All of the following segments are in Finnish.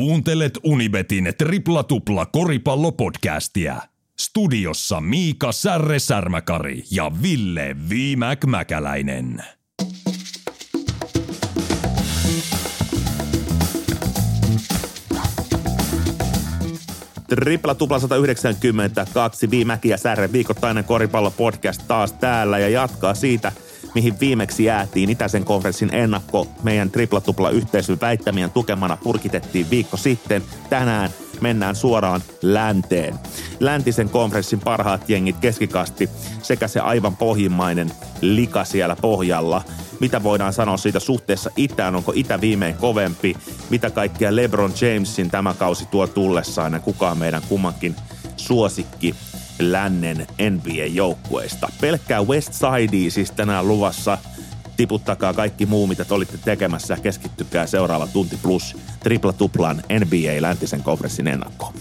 Kuuntelet Unibetin tripla tupla koripallopodcastia. Studiossa Miika Särre Särmäkari ja Ville Viimäk Mäkäläinen. Tripla tupla 192 Viimäki ja Särre viikoittainen koripallopodcast taas täällä ja jatkaa siitä, mihin viimeksi jäätiin Itäisen konferenssin ennakko meidän tripla tupla yhteisön väittämien tukemana purkitettiin viikko sitten. Tänään mennään suoraan länteen. Läntisen konferenssin parhaat jengit keskikasti sekä se aivan pohjimmainen lika siellä pohjalla. Mitä voidaan sanoa siitä suhteessa itään? Onko itä viimein kovempi? Mitä kaikkea LeBron Jamesin tämä kausi tuo tullessaan ja kuka on meidän kummankin suosikki lännen NBA-joukkueista. Pelkkää West Sidea siis tänään luvassa. Tiputtakaa kaikki muu, mitä te olitte tekemässä. Keskittykää seuraava tunti plus tripla tuplan NBA läntisen konferenssin ennakkoon.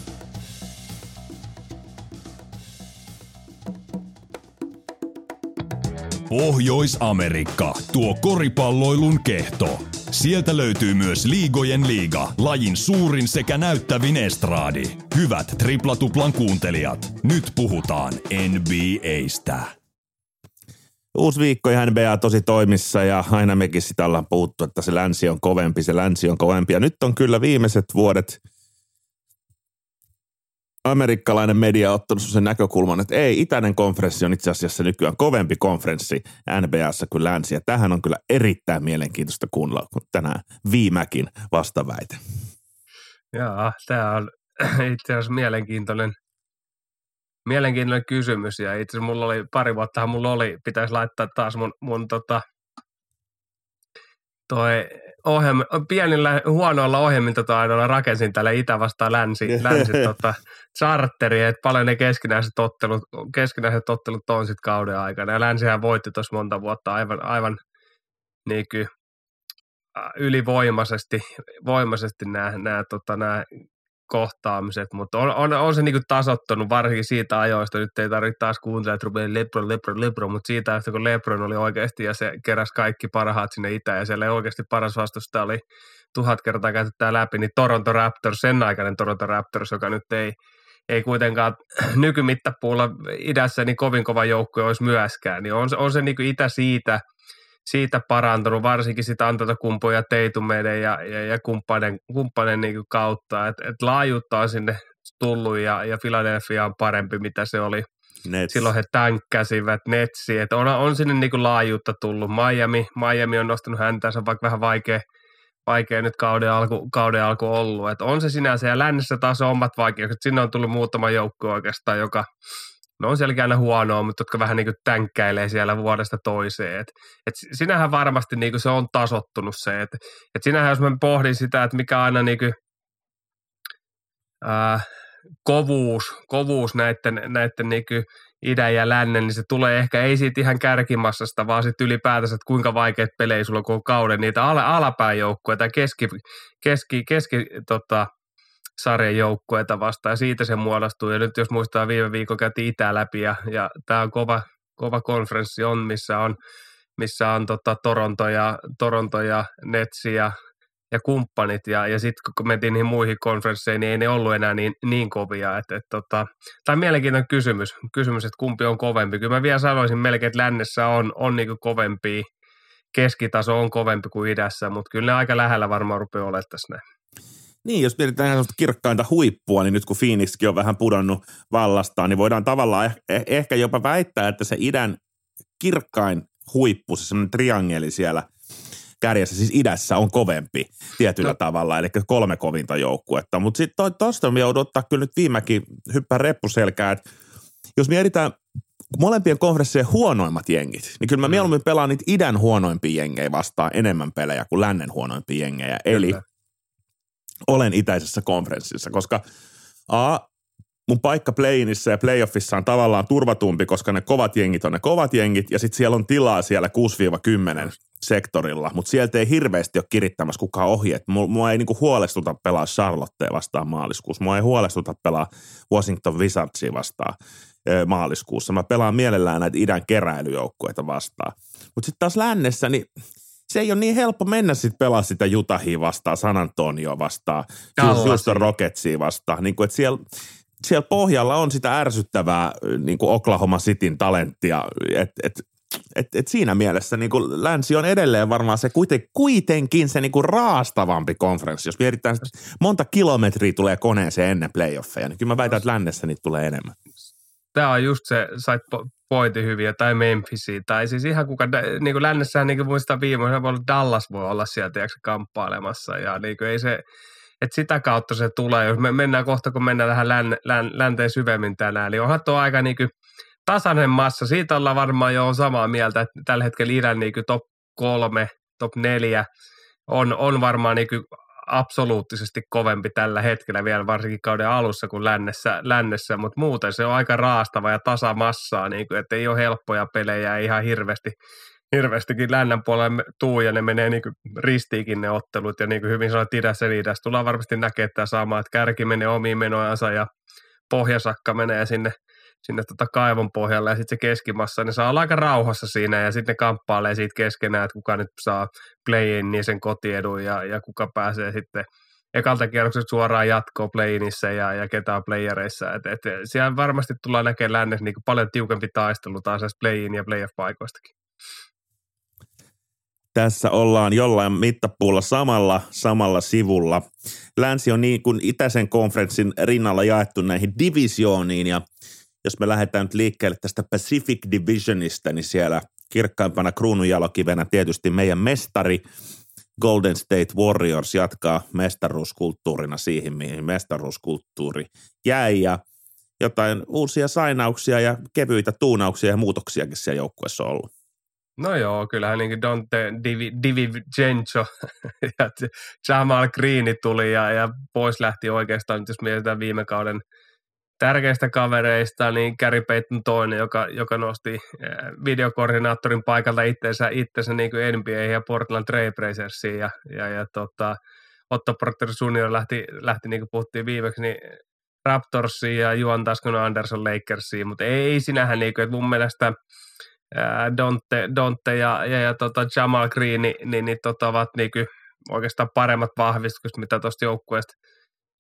Pohjois-Amerikka, tuo koripalloilun kehto. Sieltä löytyy myös Liigojen liiga, lajin suurin sekä näyttävin estraadi. Hyvät triplatuplan kuuntelijat, nyt puhutaan NBAstä. Uusi viikko ja NBA tosi toimissa ja aina mekin sitä ollaan puhuttu, että se länsi on kovempi, se länsi on kovempi. Ja nyt on kyllä viimeiset vuodet – amerikkalainen media on ottanut sen näkökulman, että ei, itäinen konferenssi on itse asiassa nykyään kovempi konferenssi NBAssa kuin länsi. Ja tähän on kyllä erittäin mielenkiintoista kuunnella tänään viimäkin vastaväite. Joo, tämä on itse asiassa mielenkiintoinen, mielenkiintoinen kysymys. Ja itse asiassa mulla oli pari vuotta, mulla oli, pitäisi laittaa taas mun, mun tota, toi ohjelma, pienillä huonoilla ohjelmintataidoilla rakensin tälle itä vastaan länsi, länsi tota, charteri, että paljon ne keskinäiset ottelut, keskinäiset ottelut on sitten kauden aikana. Ja länsihän voitti tuossa monta vuotta aivan, aivan niin kuin, ylivoimaisesti voimaisesti nämä, nämä, tota, nämä kohtaamiset, mutta on, on, on se niinku tasottunut varsinkin siitä ajoista, nyt ei tarvitse taas kuuntella, että rupeaa Lebron, Lebron, Lebron, mutta siitä että kun Lebron oli oikeasti ja se keräsi kaikki parhaat sinne itään ja siellä oikeasti paras vastusta oli tuhat kertaa käytetään läpi, niin Toronto Raptors, sen aikainen Toronto Raptors, joka nyt ei, ei kuitenkaan nykymittapuulla idässä niin kovin kova joukkue olisi myöskään, niin on, on se niin itä siitä – siitä parantunut, varsinkin sitä Antetokumpu ja Teitumeiden ja, ja, ja kumppanen, kumppanen niin kautta, että et laajuutta on sinne tullut ja, ja Philadelphia on parempi, mitä se oli. Nets. Silloin he tänkkäsivät Netsi, että on, on sinne niin kuin laajuutta tullut. Miami, Miami on nostanut häntänsä, vaikka vähän vaikea, vaikea nyt kauden alku, kauden alku ollut. Että on se sinänsä, ja lännessä taas on omat vaikeukset. Sinne on tullut muutama joukko oikeastaan, joka, no on sielläkin aina huonoa, mutta jotka vähän niin kuin tänkkäilee siellä vuodesta toiseen. Et, et sinähän varmasti niin kuin se on tasottunut se, että et sinähän jos mä pohdin sitä, että mikä aina niin kuin, ää, kovuus, kovuus näiden, näiden niin kuin idän ja lännen, niin se tulee ehkä ei siitä ihan kärkimassasta, vaan sitten ylipäätänsä, että kuinka vaikeat pelejä sulla on kauden, niitä ala, alapääjoukkoja tai keski, keski, keski tota, sarjan joukkueita vastaan ja siitä se muodostuu. Ja nyt jos muistaa viime viikon käytiin Itä läpi ja, ja tämä on kova, kova konferenssi on, missä on, missä on tota Toronto, ja, Toronto ja Netsi ja, ja kumppanit. Ja, ja sitten kun mentiin niihin muihin konferensseihin, niin ei ne ollut enää niin, niin kovia. Et, et, tota, tämä on mielenkiintoinen kysymys, kysymys, että kumpi on kovempi. Kyllä mä vielä sanoisin melkein, että lännessä on, on niinku kovempi, keskitaso on kovempi kuin idässä, mutta kyllä ne aika lähellä varmaan rupeaa olemaan tässä näin. Niin, jos mietitään sellaista kirkkainta huippua, niin nyt kun Phoenixkin on vähän pudonnut vallastaan, niin voidaan tavallaan eh- eh- ehkä jopa väittää, että se idän kirkkain huippu, se semmoinen triangeli siellä kärjessä, siis idässä on kovempi tietyllä no. tavalla, eli kolme kovinta joukkuetta. Mutta sitten tuosta me joudun ottaa kyllä nyt viimekin hyppää reppuselkää, että jos mietitään molempien konferenssien huonoimmat jengit, niin kyllä mä mm. mieluummin pelaan niitä idän huonoimpia jengejä vastaan enemmän pelejä kuin lännen huonoimpia jengejä. Kyllä. Eli olen itäisessä konferenssissa, koska A, mun paikka playinissa ja playoffissa on tavallaan turvatumpi, koska ne kovat jengit on ne kovat jengit, ja sitten siellä on tilaa siellä 6-10 sektorilla, mutta sieltä ei hirveästi ole kirittämässä kukaan ohi. Et mua, ei niinku huolestuta pelaa Charlottea vastaan maaliskuussa. Mua ei huolestuta pelaa Washington Wizardsia vastaan maaliskuussa. Mä pelaan mielellään näitä idän keräilyjoukkueita vastaan. Mutta sitten taas lännessä, niin se ei ole niin helppo mennä sitten pelaa sitä Utahia vastaan, San Antonio vastaan. Houston Rocketsia vastaan. Niin kuin, että siellä, siellä pohjalla on sitä ärsyttävää niin kuin Oklahoma Cityn talenttia, että et, et, et siinä mielessä niin kuin länsi on edelleen varmaan se kuiten, kuitenkin se niin kuin raastavampi konferenssi. Jos mietitään, että monta kilometriä tulee koneeseen ennen playoffeja, niin kyllä mä väitän, että lännessä niitä tulee enemmän. Tämä on just se, sait pointin hyviä, tai Memphisia, tai siis ihan kuka, niin kuin lännessähän niin kuin muistaa viime voi olla Dallas voi olla sieltä tiedätkö, kamppailemassa, ja niin kuin ei se, että sitä kautta se tulee, jos me mennään kohta, kun mennään tähän län, län, länteen syvemmin tänään, niin onhan tuo aika niin kuin tasainen massa, siitä ollaan varmaan jo samaa mieltä, että tällä hetkellä idän niin kuin top kolme, top neljä on, on varmaan niin kuin absoluuttisesti kovempi tällä hetkellä vielä varsinkin kauden alussa kuin lännessä, lännessä mutta muuten se on aika raastava ja tasamassaa, niin kuin, että ei ole helppoja pelejä ihan hirveästi, hirveästikin lännän puolella tuu ja ne menee niin ristiikin ne ottelut ja niin kuin hyvin sanoit idässä ja idässä tullaan varmasti näkemään tämä sama, että kärki menee omiin menojansa ja pohjasakka menee sinne, sinne tota kaivon pohjalle ja sitten se keskimassa, ne saa olla aika rauhassa siinä ja sitten ne kamppailee siitä keskenään, että kuka nyt saa playin niin sen kotiedun ja, ja kuka pääsee sitten ekalta kierrokset suoraan jatkoon playinissä ja, ja ketä on playereissa. Et, et, siellä varmasti tullaan näkemään lännessä niin paljon tiukempi taistelu taas playin ja playoff-paikoistakin. Tässä ollaan jollain mittapuulla samalla, samalla sivulla. Länsi on niin kuin itäisen konferenssin rinnalla jaettu näihin divisiooniin ja jos me lähdetään nyt liikkeelle tästä Pacific Divisionista, niin siellä kirkkaimpana kruununjalokivenä tietysti meidän mestari Golden State Warriors jatkaa mestaruuskulttuurina siihen, mihin mestaruuskulttuuri jäi ja jotain uusia sainauksia ja kevyitä tuunauksia ja muutoksiakin siellä joukkueessa on ollut. No joo, kyllähän niin Dante Divi, Divi ja Jamal Greeni tuli ja, ja pois lähti oikeastaan, jos mietitään viime kauden – tärkeistä kavereista, niin Gary Payton toinen, joka, joka nosti eh, videokoordinaattorin paikalta itseensä, itseensä niin kuin NBA ja Portland Trailblazersiin ja, ja, ja tota, Otto Porter Jr. lähti, lähti niin kuin puhuttiin viimeksi, niin Raptorsiin ja Juan Taskon Anderson Lakersiin, mutta ei, sinähän niin kuin, että mun mielestä ää, Donte, Donte ja, ja, ja tota Jamal Green, niin, niin, niin tota, ovat niin kuin oikeastaan paremmat vahvistukset, mitä tuosta joukkueesta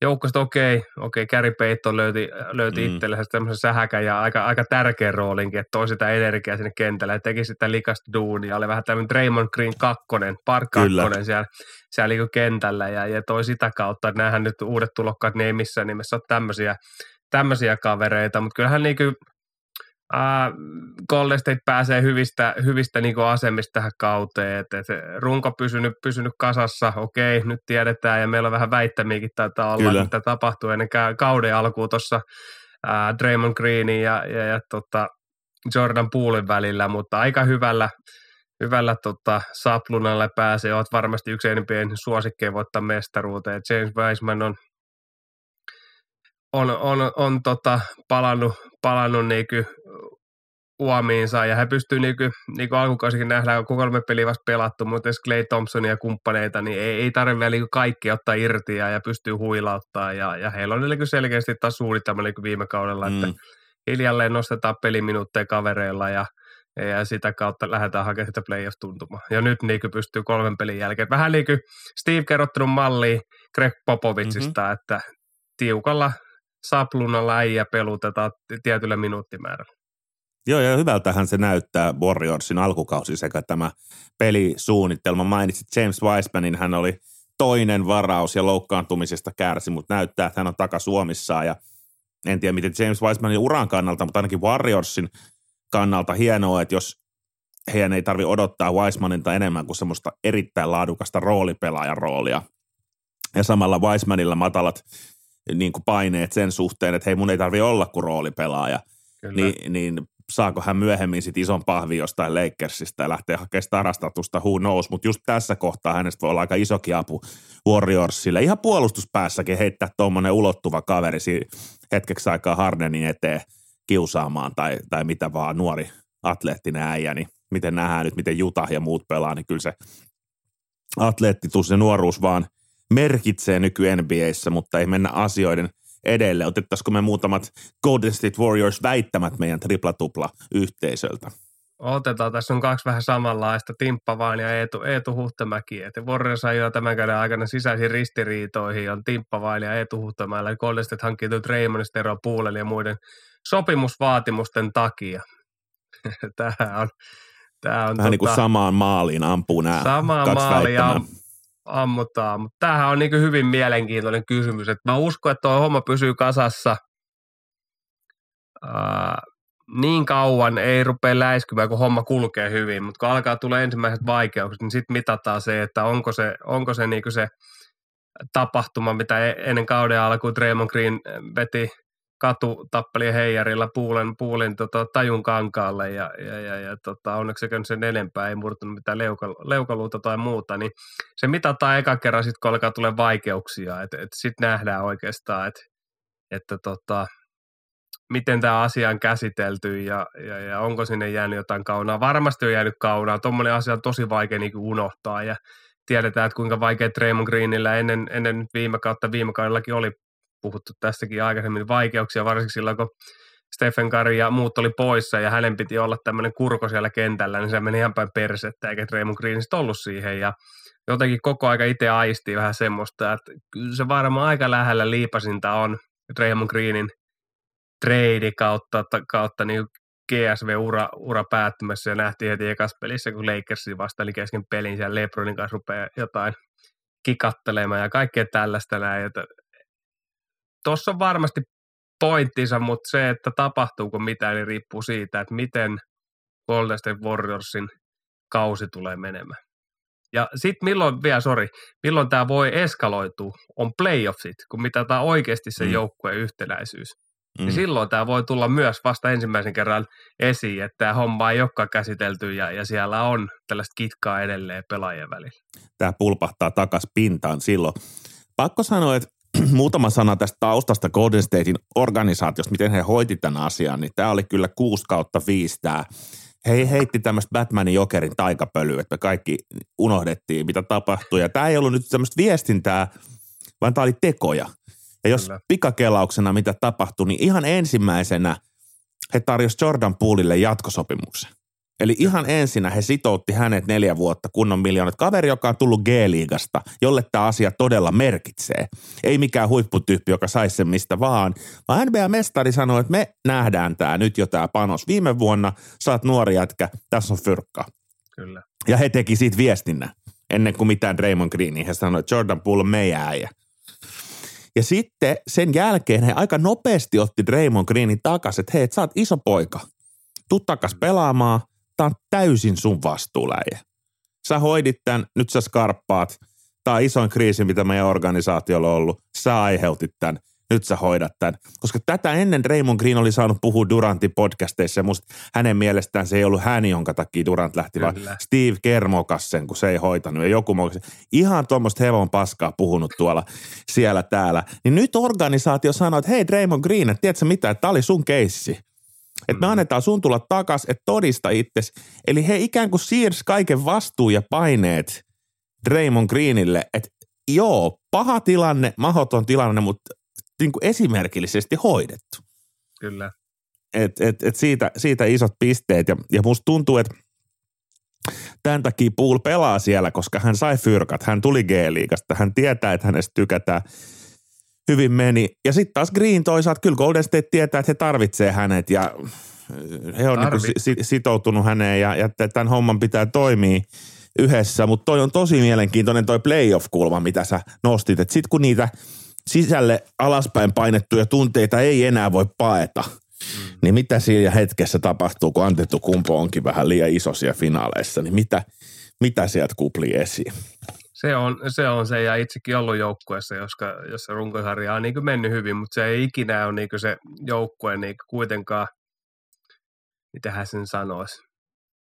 joukkoista okei, okay, okei, okay, Gary Payton löyti, löyti mm. itsellensä tämmöisen sähäkän ja aika, aika tärkeän roolinkin, että toi sitä energiaa sinne kentälle ja teki sitä likasta duunia. Oli vähän tämmöinen Draymond Green kakkonen, Park kakkonen siellä, siellä niin kentällä ja, ja toi sitä kautta, että näähän nyt uudet tulokkaat, ne ei missään nimessä ole tämmöisiä, tämmöisiä kavereita, mutta kyllähän niin kuin Uh, Golden State pääsee hyvistä, hyvistä niin asemista tähän kauteen, että et runko pysynyt, pysynyt kasassa, okei, nyt tiedetään ja meillä on vähän väittämiäkin taitaa olla, Kyllä. mitä tapahtuu ennen kauden alkuun tuossa uh, Draymond Greenin ja, ja, ja tota Jordan Poolin välillä, mutta aika hyvällä, hyvällä tota, saplunalle pääsee, olet varmasti yksi enempien suosikkeen voittaa mestaruuteen. James Wiseman on on, on, on tota, palannut, palannut niinku uomiinsa ja he pystyy niinku, niinku alkukausikin nähdään, kun kolme peliä vasta pelattu, mutta jos Clay Thompson ja kumppaneita, niin ei, ei tarvitse vielä niinku kaikki ottaa irti ja, ja pystyy huilauttaa ja, ja heillä on niinku selkeästi taas suunnitelma niinku viime kaudella, mm. että hiljalleen nostetaan peliminuutteja kavereilla ja, ja sitä kautta lähdetään hakemaan sitä playoff-tuntumaa. Ja nyt niin pystyy kolmen pelin jälkeen. Vähän niin kuin Steve kerrottanut malliin Greg Popovicista, mm-hmm. että tiukalla saplunalla äijä pelutetaan tietyllä minuuttimäärällä. Joo, ja hyvältähän se näyttää Warriorsin alkukausi sekä tämä pelisuunnitelma. Mainitsit James Wisemanin, hän oli toinen varaus ja loukkaantumisesta kärsi, mutta näyttää, että hän on takasuomissaan ja en tiedä miten James Wisemanin uran kannalta, mutta ainakin Warriorsin kannalta hienoa, että jos heidän ei tarvi odottaa Wisemanilta enemmän kuin semmoista erittäin laadukasta roolipelaajan roolia. Ja samalla Wisemanilla matalat niin kuin paineet sen suhteen, että hei mun ei tarvi olla kuin roolipelaaja. Niin, niin saako hän myöhemmin sit ison pahvi jostain Lakersista ja lähtee hakemaan starastatusta, who knows, mutta just tässä kohtaa hänestä voi olla aika isokin apu Warriorsille. Ihan puolustuspäässäkin heittää tuommoinen ulottuva kaveri hetkeksi aikaa Hardenin eteen kiusaamaan tai, tai mitä vaan nuori atleettinen äijä, niin miten nähdään nyt, miten Juta ja muut pelaa, niin kyllä se atleettitus ja nuoruus vaan – merkitsee nyky NBAissä, mutta ei mennä asioiden edelle. Otettaisiko me muutamat Golden State Warriors väittämät meidän tripla-tupla yhteisöltä? Otetaan, tässä on kaksi vähän samanlaista, Timppa vaan ja Eetu, Eetu Huhtamäki. Et Warriors jo tämän käden aikana sisäisiin ristiriitoihin, on Timppa vaan ja Eetu Huhtamäellä. Golden State hankkii Draymondista eroa Puulen ja muiden sopimusvaatimusten takia. Tämä on, tämä on Vähän tota, niin kuin tota samaan maaliin ampuu nämä Samaan maaliin am, ammutaan, mutta tämähän on niin hyvin mielenkiintoinen kysymys. Että mä uskon, että tuo homma pysyy kasassa – niin kauan ei rupea läiskymään, kun homma kulkee hyvin, mutta kun alkaa tulla ensimmäiset vaikeukset, niin sitten mitataan se, että onko se, onko se, niin se tapahtuma, mitä e-, ennen kauden alkuun Draymond Green veti katutappelien heijarilla puulen, puulin tota, tajun kankaalle ja, ja, ja, ja tota, onneksi se sen enempää, ei murtunut mitään leuka, leukaluuta tai muuta, niin se mitataan eka kerran sitten, kun alkaa tulee vaikeuksia, että et, sitten nähdään oikeastaan, että että tota, miten tämä asia on käsitelty ja, ja, ja onko sinne jäänyt jotain kaunaa. Varmasti on jäänyt kaunaa. Tuommoinen asia on tosi vaikea niin unohtaa ja tiedetään, että kuinka vaikea Draymond Greenillä ennen, ennen viime kautta, viime kaudellakin oli puhuttu tästäkin aikaisemmin vaikeuksia, varsinkin silloin, kun Stephen Curry ja muut oli poissa ja hänen piti olla tämmöinen kurko siellä kentällä, niin se meni ihan päin persettä, eikä Draymond Greenistä ollut siihen ja jotenkin koko aika itse aistii vähän semmoista, että kyllä se varmaan aika lähellä liipasinta on Draymond Greenin trade kautta, kautta niin GSV-ura ura päättymässä ja nähtiin heti ekassa pelissä, kun Lakersin vasta eli kesken pelin siellä Lebronin kanssa rupeaa jotain kikattelemaan ja kaikkea tällaista näin. Tuossa on varmasti pointtinsa, mutta se, että tapahtuuko mitään, niin riippuu siitä, että miten Golden State Warriorsin kausi tulee menemään. Ja sitten milloin, vielä sori, milloin tämä voi eskaloitua, on playoffsit, kun mitataan oikeasti se mm. joukkueen yhtenäisyys. Mm. Niin silloin tämä voi tulla myös vasta ensimmäisen kerran esiin, että tämä homma ei olekaan käsitelty ja, ja siellä on tällaista kitkaa edelleen pelaajien välillä. Tämä pulpahtaa takas pintaan silloin. Pakko sanoa, että muutama sana tästä taustasta Golden Statein organisaatiosta, miten he hoiti tämän asian, niin tämä oli kyllä 6 kautta 5 tämä he heitti tämmöistä Batmanin Jokerin taikapölyä, että me kaikki unohdettiin, mitä tapahtui. Ja tämä ei ollut nyt semmoista viestintää, vaan tämä oli tekoja. Ja jos Kyllä. pikakelauksena mitä tapahtui, niin ihan ensimmäisenä he tarjosivat Jordan Poolille jatkosopimuksen. Eli ihan ensinnä he sitoutti hänet neljä vuotta kunnon miljoonat. Kaveri, joka on tullut G-liigasta, jolle tämä asia todella merkitsee. Ei mikään huipputyyppi, joka saisi sen mistä vaan. Vaan NBA-mestari sanoi, että me nähdään tämä nyt jo tämä panos. Viime vuonna saat nuori jätkä, tässä on fyrkka. Kyllä. Ja he teki siitä viestinnän ennen kuin mitään Raymond Greenia. He sanoivat, että Jordan Poole on meidän äijä. Ja sitten sen jälkeen he aika nopeasti otti Draymond Greenin takaisin, että hei, et sä oot iso poika. Tuu takas pelaamaan, tää on täysin sun vastuuläjä. Sä hoidit tämän, nyt sä skarppaat. Tää on isoin kriisi, mitä meidän organisaatiolla on ollut. Sä aiheutit tämän nyt sä hoidat tämän. Koska tätä ennen Raymond Green oli saanut puhua Durantin podcasteissa ja musta hänen mielestään se ei ollut hän, jonka takia Durant lähti, Kyllä. vaan Steve Kermokas sen, kun se ei hoitanut ja joku muu. Ihan tuommoista hevon paskaa puhunut tuolla siellä täällä. Niin nyt organisaatio sanoi, että hei Raymond Green, että tiedätkö mitä, että tämä oli sun keissi. Että me mm. annetaan sun tulla takas, että todista itses. Eli he ikään kuin siirsi kaiken vastuun ja paineet Raymond Greenille, että joo, paha tilanne, mahoton tilanne, mutta niin kuin esimerkillisesti hoidettu. Kyllä. Et, et, et siitä, siitä isot pisteet ja, ja musta tuntuu, että tämän takia Pool pelaa siellä, koska hän sai fyrkat, hän tuli G-liigasta, hän tietää, että hänestä tykätään. Hyvin meni. Ja sitten taas Green toisaalta, kyllä Golden State tietää, että he tarvitsee hänet ja he on niin sitoutunut häneen ja, ja tämän homman pitää toimia yhdessä. Mutta toi on tosi mielenkiintoinen toi playoff-kulma, mitä sä nostit. Että sitten kun niitä – sisälle alaspäin painettuja tunteita ei enää voi paeta. Mm. Niin mitä siinä hetkessä tapahtuu, kun Antettu Kumpo onkin vähän liian iso siellä finaaleissa, niin mitä, mitä sieltä kuplii esiin? Se on, se on se, ja itsekin ollut joukkueessa, jossa, jossa runkosarja on niin mennyt hyvin, mutta se ei ikinä ole niin se joukkue niin kuitenkaan, mitä sen sanoisi,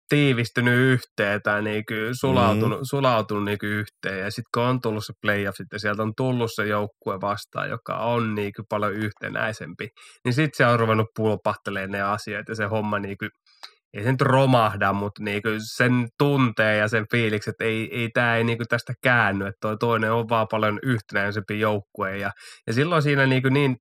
tiivistynyt yhteen tai niinku sulautunut, mm. sulautunut niinku yhteen. Ja sitten kun on tullut se playoff, sitten sieltä on tullut se joukkue vastaan, joka on niinku paljon yhtenäisempi, niin sitten se on ruvennut pulpahtelemaan ne asiat ja se homma niinku, ei se nyt romahda, mutta niinku sen tuntee ja sen fiilikset, että ei, ei tämä ei niinku tästä käänny, että toi toinen on vaan paljon yhtenäisempi joukkue. Ja, ja silloin siinä niinku niin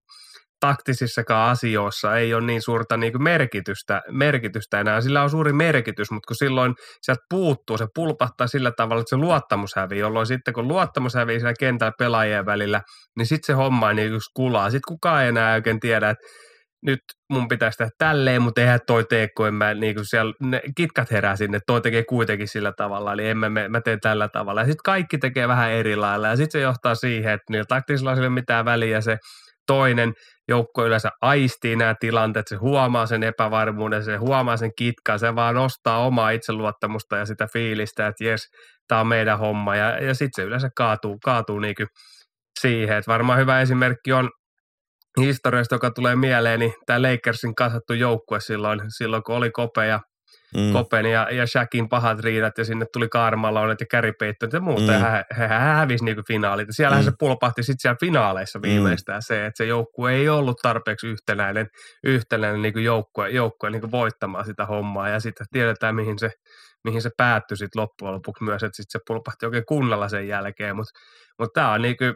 taktisissakaan asioissa ei ole niin suurta niin kuin merkitystä, merkitystä enää. Sillä on suuri merkitys, mutta kun silloin sieltä puuttuu, se pulpahtaa sillä tavalla, että se luottamus hävii, jolloin sitten kun luottamus hävii siellä kentällä pelaajien välillä, niin sitten se homma niin kulaa. Sitten kukaan ei enää oikein tiedä, että nyt mun pitäisi tehdä tälleen, mutta eihän toi tee, kun en mä, niin kuin siellä, ne kitkat herää sinne, toi tekee kuitenkin sillä tavalla, eli en mä, mä teen tällä tavalla. Ja sitten kaikki tekee vähän eri lailla, ja sitten se johtaa siihen, että niillä taktisilla ei ole mitään väliä, se toinen joukko yleensä aistii nämä tilanteet, se huomaa sen epävarmuuden, se huomaa sen kitkan, se vaan nostaa omaa itseluottamusta ja sitä fiilistä, että jes, tämä on meidän homma, ja, ja sitten se yleensä kaatuu, kaatuu niin siihen, että varmaan hyvä esimerkki on historiasta, joka tulee mieleen, niin tämä Lakersin kasattu joukkue silloin, silloin kun oli Kope mm. Kopen ja, ja Shakin pahat riidat ja sinne tuli Karmalonet ja Gary Payton ja muuta. Mm. Ja he, he, he hävisi niin finaalit. Ja siellähän mm. se pulpahti sitten siellä finaaleissa mm. viimeistään mm. se, että se joukkue ei ollut tarpeeksi yhtenäinen, yhtenäinen niin joukkue, joukkue niin voittamaan sitä hommaa. Ja sitten tiedetään, mihin se, mihin se päättyi sitten loppujen lopuksi myös, että sitten se pulpahti oikein kunnolla sen jälkeen. Mutta mut, tämä on niin kuin,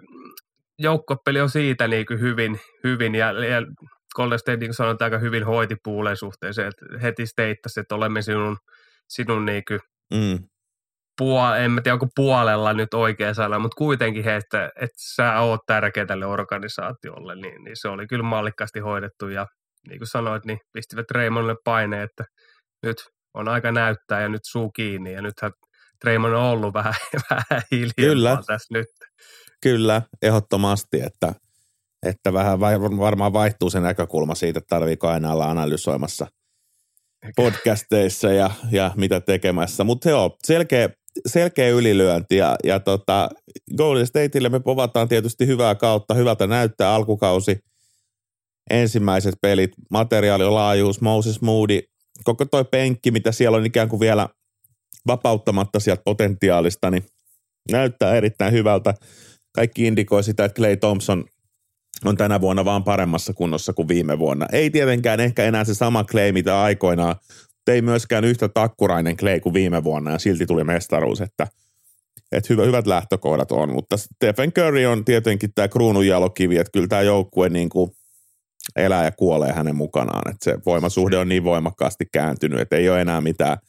joukkopeli on siitä niin kuin hyvin, hyvin ja, ja Golden State niin sanoi, aika hyvin hoiti puuleen suhteeseen, että heti steittasi, että olemme sinun, sinun niin kuin mm. puol, en mä tiedä onko puolella nyt oikea sana, mutta kuitenkin he, että, että sä oot tärkeä tälle organisaatiolle, niin, niin se oli kyllä mallikkaasti hoidettu ja niin kuin sanoit, niin pistivät Raymondille paine, että nyt on aika näyttää ja nyt suu kiinni ja nythän Raymond on ollut vähän, vähän hiljaa tässä nyt. Kyllä, ehdottomasti, että, että vähän varmaan vaihtuu se näkökulma siitä, että tarviiko aina olla analysoimassa podcasteissa ja, ja mitä tekemässä. Mutta joo, selkeä, selkeä ylilyönti ja, ja tota, Golden Stateille me povataan tietysti hyvää kautta, hyvältä näyttää alkukausi. Ensimmäiset pelit, materiaalilaajuus, Moses Moody, koko toi penkki, mitä siellä on ikään kuin vielä vapauttamatta sieltä potentiaalista, niin näyttää erittäin hyvältä kaikki indikoi sitä, että Clay Thompson on tänä vuonna vaan paremmassa kunnossa kuin viime vuonna. Ei tietenkään ehkä enää se sama Clay, mitä aikoinaan, mutta ei myöskään yhtä takkurainen Clay kuin viime vuonna ja silti tuli mestaruus, että, että hyvä, hyvät lähtökohdat on. Mutta Stephen Curry on tietenkin tämä kruununjalokivi, että kyllä tämä joukkue niin kuin elää ja kuolee hänen mukanaan. Että se voimasuhde on niin voimakkaasti kääntynyt, että ei ole enää mitään –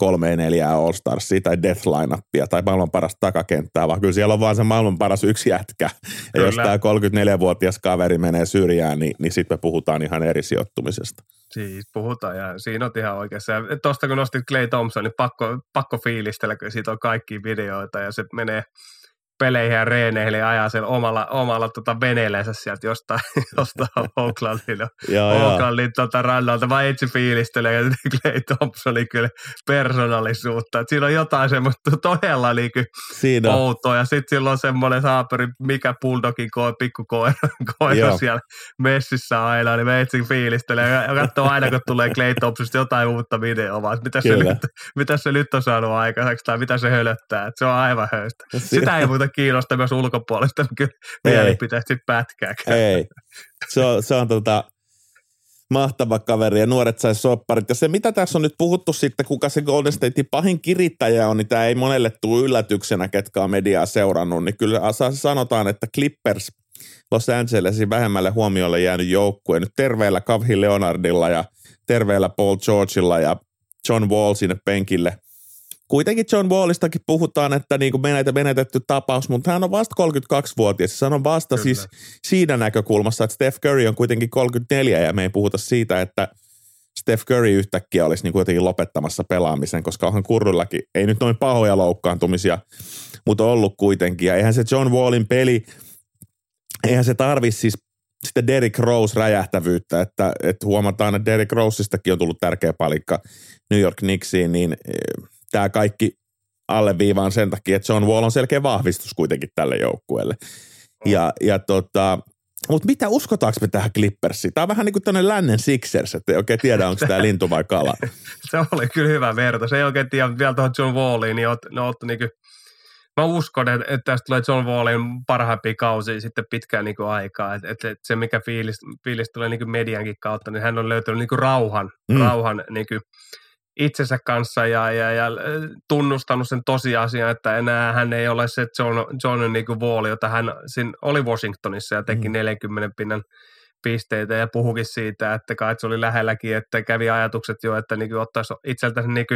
kolme neljää All Starsia tai Death Lineupia tai maailman paras takakenttää, vaan kyllä siellä on vaan se maailman paras yksi jätkä. Ja jos tämä 34-vuotias kaveri menee syrjään, niin, niin sitten me puhutaan ihan eri sijoittumisesta. Siis puhutaan ja siinä on ihan oikeassa. Tuosta kun nostit Clay Thompson, niin pakko, pakko fiilistellä, kun siitä on kaikki videoita ja se menee – peleihin ja reeneihin ja ajaa sen omalla, omalla tota veneellänsä sieltä jostain, jostain Oaklandin, Oaklandin tota rannalta. Mä itse fiilistelen ja Clay Thompsonin kyllä persoonallisuutta. Et siinä on jotain semmoista todella niinku siinä. outoa ja sitten silloin semmoinen saaperi, mikä Bulldogin ko, pikkukoira koira siellä messissä aina, niin mä itse fiilistelen ja katsoo aina, kun tulee Clay Thompsonista jotain uutta videoa, mitä se, nyt, mitä se nyt on saanut aikaiseksi tai mitä se hölöttää. Et se on aivan höystä. Sitä ei muuta kiinnosta myös ulkopuolista kyllä mielipiteet pätkääkään. Ei, se on, se on tota, mahtava kaveri ja nuoret sai sopparit. Ja se, mitä tässä on nyt puhuttu sitten, kuka se Golden Statein pahin kirittäjä on, niin tämä ei monelle tule yllätyksenä, ketkä on mediaa seurannut. Niin kyllä sanotaan, että Clippers Los Angelesin vähemmälle huomiolle jäänyt joukkue nyt terveellä Kavhi Leonardilla ja terveellä Paul Georgeilla ja John Wall sinne penkille – kuitenkin John Wallistakin puhutaan, että niin kuin menetetty tapaus, mutta hän on vasta 32-vuotias. Hän on vasta Kyllä. siis siinä näkökulmassa, että Steph Curry on kuitenkin 34 ja me ei puhuta siitä, että Steph Curry yhtäkkiä olisi niin kuitenkin lopettamassa pelaamisen, koska onhan kurrullakin, ei nyt noin pahoja loukkaantumisia, mutta ollut kuitenkin. Ja eihän se John Wallin peli, eihän se tarvi siis sitten Derrick Rose räjähtävyyttä, että, että huomataan, että Derrick Rosestakin on tullut tärkeä palikka New York Knicksiin, niin tämä kaikki alleviivaan sen takia, että John Wall on selkeä vahvistus kuitenkin tälle joukkueelle. Ja, ja tota, mutta mitä uskotaanko me tähän Clippersiin? Tämä on vähän niin kuin tämmöinen lännen Sixers, että ei oikein tiedä, onko tämä lintu vai kala. se oli kyllä hyvä verta. Se ei oikein tiedä vielä tuohon John Walliin, niin ne on niin kuin, mä uskon, että, että tästä tulee John Wallin parhaimpia kausia sitten pitkään niin kuin aikaa. Että, että se, mikä fiilis, fiilis tulee niin kuin mediankin kautta, niin hän on löytänyt niin kuin rauhan, mm. rauhan niin kuin, itsensä kanssa ja, ja, ja tunnustanut sen tosiasian, että enää hän ei ole se John, John niin kuin Wall, jota hän siinä oli Washingtonissa ja teki mm. 40 pinnan pisteitä ja puhukin siitä, että kai se oli lähelläkin, että kävi ajatukset jo, että niin ottaisi itseltänsä niin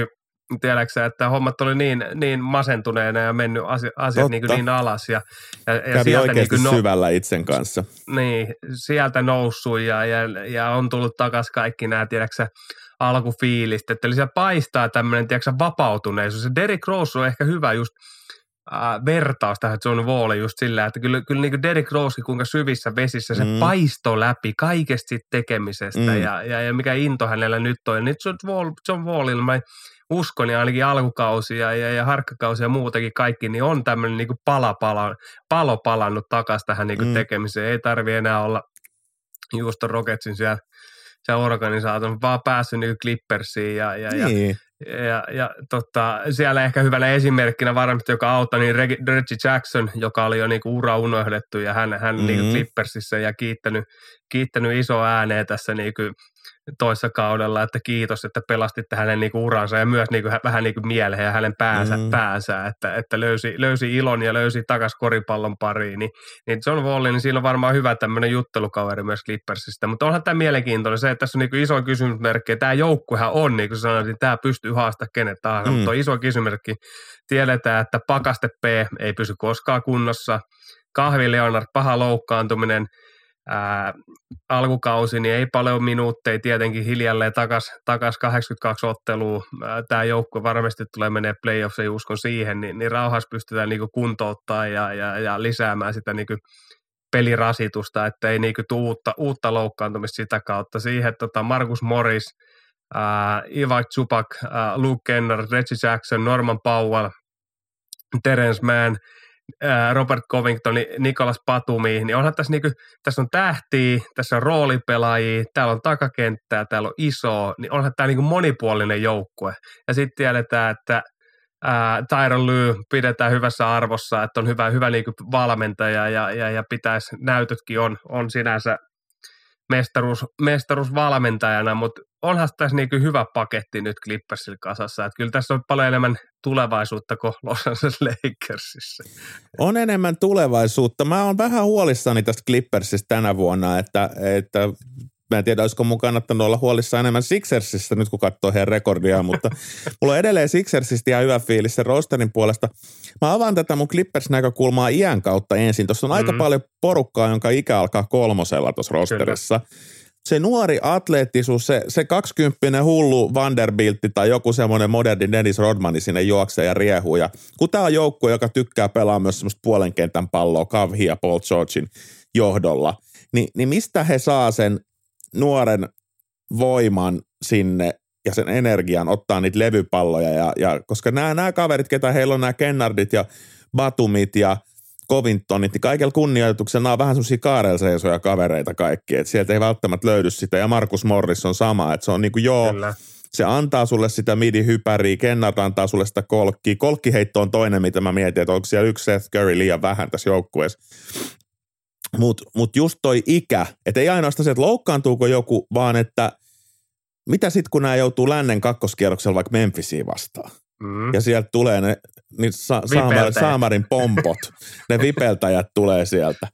tiedäksä, että hommat oli niin, niin masentuneena ja mennyt asiat, niin, niin alas. Ja, ja, ja Kävi sieltä oikeasti niin no, syvällä itsen kanssa. Niin, sieltä noussut ja, ja, ja on tullut takaisin kaikki nämä, tiedäksä, alkufiilistä. Eli se paistaa tämmöinen, tiedäksä, vapautuneisuus. Se Derrick Rose on ehkä hyvä just äh, vertaus tähän John Walliin just sillä, että kyllä, kyllä niin Derrick Rose, kuinka syvissä vesissä se mm. paisto läpi kaikesta tekemisestä mm. ja, ja, ja, mikä into hänellä nyt on. Ja nyt John, Wall, John Wallilla mä uskon ja ainakin alkukausi ja, ja, ja harkkakausi ja muutakin kaikki, niin on tämmöinen niin pala, pala, palo palannut takaisin tähän niin mm. tekemiseen. Ei tarvi enää olla Houston Rocketsin siellä, siellä organisaation, vaan päässyt niin Clippersiin ja, ja, niin. ja, ja, ja tota, siellä ehkä hyvänä esimerkkinä varmasti, joka auttoi, niin Reggie Jackson, joka oli jo niinku ura unohdettu ja hän, hän mm-hmm. niinku Clippersissä ja kiittänyt, kiittänyt iso ääneen tässä niinku toissa kaudella, että kiitos, että pelastitte hänen niinku uransa ja myös niinku vähän niinku mieleen ja hänen päänsä, mm. päänsä että, että löysi, löysi ilon ja löysi takas koripallon pariin. Niin, niin John Wall, niin siinä on varmaan hyvä tämmöinen juttelukaveri myös Clippersista, mutta onhan tämä mielenkiintoinen se, että tässä on niinku iso kysymysmerkki, tämä joukkuehan on, niin kuin sanoin, niin tämä pystyy haastamaan kenet tahansa, mm. mutta on iso kysymysmerkki. Tiedetään, että pakaste P ei pysy koskaan kunnossa, Kahvi Leonard, paha loukkaantuminen – ää, alkukausi, niin ei paljon minuutteja, tietenkin hiljalleen takas, takas 82 ottelua. Tämä joukkue varmasti tulee menee playoffsiin, uskon siihen, niin, niin rauhassa pystytään niin kuntouttaa ja, ja, ja, lisäämään sitä niin pelirasitusta, että ei niin uutta, uutta loukkaantumista sitä kautta. Siihen, tota Markus Morris, ää, Iva Chupak, ää, Luke Kenner, Reggie Jackson, Norman Powell, Terence Mann – Robert Covington, Nikolas Patumi, niin onhan tässä, niinku, tässä on tähtiä, tässä on roolipelaajia, täällä on takakenttää, täällä on iso, niin onhan tämä niinku monipuolinen joukkue. Ja sitten tiedetään, että Tyron Lue pidetään hyvässä arvossa, että on hyvä, hyvä niinku valmentaja ja, ja, ja pitäisi, näytötkin on, on sinänsä mestaruus, mestaruusvalmentajana, mutta onhan tässä niin hyvä paketti nyt Clippersillä kasassa. Että kyllä tässä on paljon enemmän tulevaisuutta kuin Los Angeles Lakersissa. On enemmän tulevaisuutta. Mä oon vähän huolissani tästä Clippersista tänä vuonna, että, että Mä en tiedä, olisiko mun kannattanut olla huolissa enemmän Sixersista nyt, kun katsoo heidän rekordia, mutta mulla on edelleen Sixersista ihan hyvä fiilis sen rosterin puolesta. Mä avaan tätä mun Clippers-näkökulmaa iän kautta ensin. Tuossa on mm-hmm. aika paljon porukkaa, jonka ikä alkaa kolmosella tuossa rosterissa. Kyllä. Se nuori atleettisuus, se, se kaksikymppinen hullu Vanderbiltti tai joku semmoinen moderni Dennis Rodmani sinne juoksee ja riehuu. Ja kun tämä on joukkue, joka tykkää pelaa myös semmoista puolen kentän palloa Kavhi ja Paul Georgein johdolla, niin, niin mistä he saa sen nuoren voiman sinne ja sen energian ottaa niitä levypalloja. Ja, ja koska nämä, nämä kaverit, ketä heillä on nämä Kennardit ja Batumit ja Covingtonit, niin kaikella kunnioituksella nämä on vähän semmoisia kaarelseisoja kavereita kaikki, että sieltä ei välttämättä löydy sitä. Ja Markus Morris on sama, että se on niin kuin joo, Kyllä. se antaa sulle sitä midi-hypäriä, Kennard antaa sulle sitä kolkkia. Kolkkiheitto on toinen, mitä mä mietin, että onko siellä yksi Seth Curry liian vähän tässä joukkueessa. Mutta mut just toi ikä, että ei ainoastaan se, että loukkaantuuko joku, vaan että mitä sitten kun nämä joutuu lännen kakkoskierroksella vaikka Memphisiin vastaan. Mm. Ja sieltä tulee ne niin sa- saamar, Saamarin pompot, ne vipeltäjät tulee sieltä.